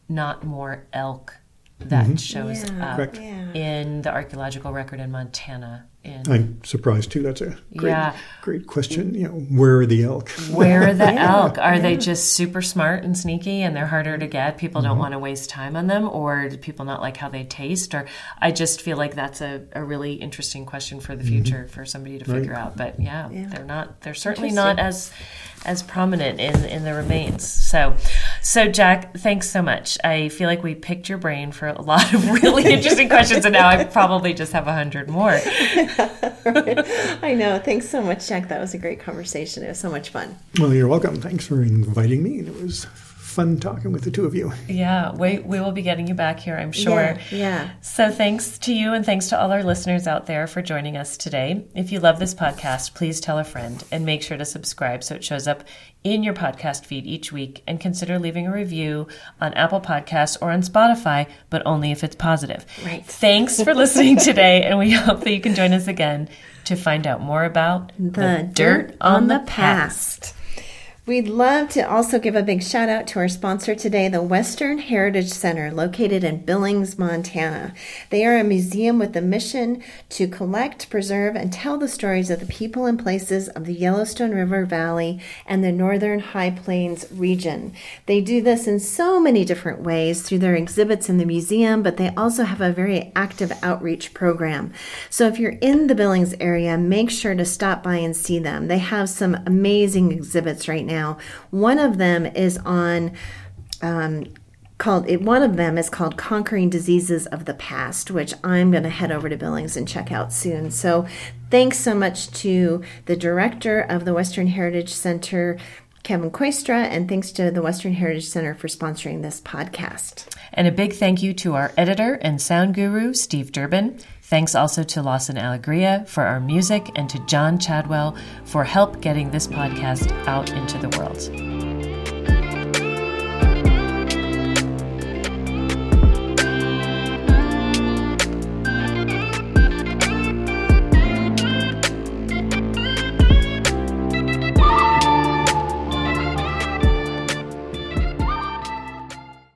not more elk that mm-hmm. shows Yeah. up Correct. Yeah. in the archaeological record in Montana. In I'm surprised too. That's a great, Yeah. great question. You know, where are the elk? Where are the <laughs> Yeah, elk? Are they just super smart and sneaky and they're harder to get? People Mm-hmm. don't want to waste time on them, or do people not like how they taste? Or I just feel like that's a, a really interesting question for the Mm-hmm. future for somebody to figure out. But yeah, Yeah. they're not. They're certainly not as as prominent in in the remains. So, so Jack, thanks so much. I feel like we picked your brain for a lot of really <laughs> interesting questions, and now I probably just have a hundred more. <laughs> I know. Thanks so much, Jack. That was a great conversation. It was so much fun. Well, you're welcome. Thanks for inviting me. And it was fun talking with the two of you. Yeah, we we will be getting you back here, I'm sure. Yeah. yeah. So, thanks to you and thanks to all our listeners out there for joining us today. If you love this podcast, please tell a friend and make sure to subscribe so it shows up in your podcast feed each week. And consider leaving a review on Apple Podcasts or on Spotify, but only if it's positive. Right. Thanks for listening <laughs> today, and we hope that you can join us again to find out more about the, dirt on the past. We'd love to also give a big shout out to our sponsor today, the Western Heritage Center, located in Billings, Montana. They are a museum with a mission to collect, preserve, and tell the stories of the people and places of the Yellowstone River Valley and the Northern High Plains region. They do this in so many different ways through their exhibits in the museum, but they also have a very active outreach program. So if you're in the Billings area, make sure to stop by and see them. They have some amazing exhibits right now. One of them is on um, called it, one of them is called conquering diseases of the past which i'm going to head over to billings and check out soon. So thanks so much to the director of the western heritage center kevin Kooistra, and thanks to the western heritage center for sponsoring this podcast. And a big thank you to our editor and sound guru, Steve Durbin. Thanks also to Lawson Alegria for our music and to John Chadwell for help getting this podcast out into the world.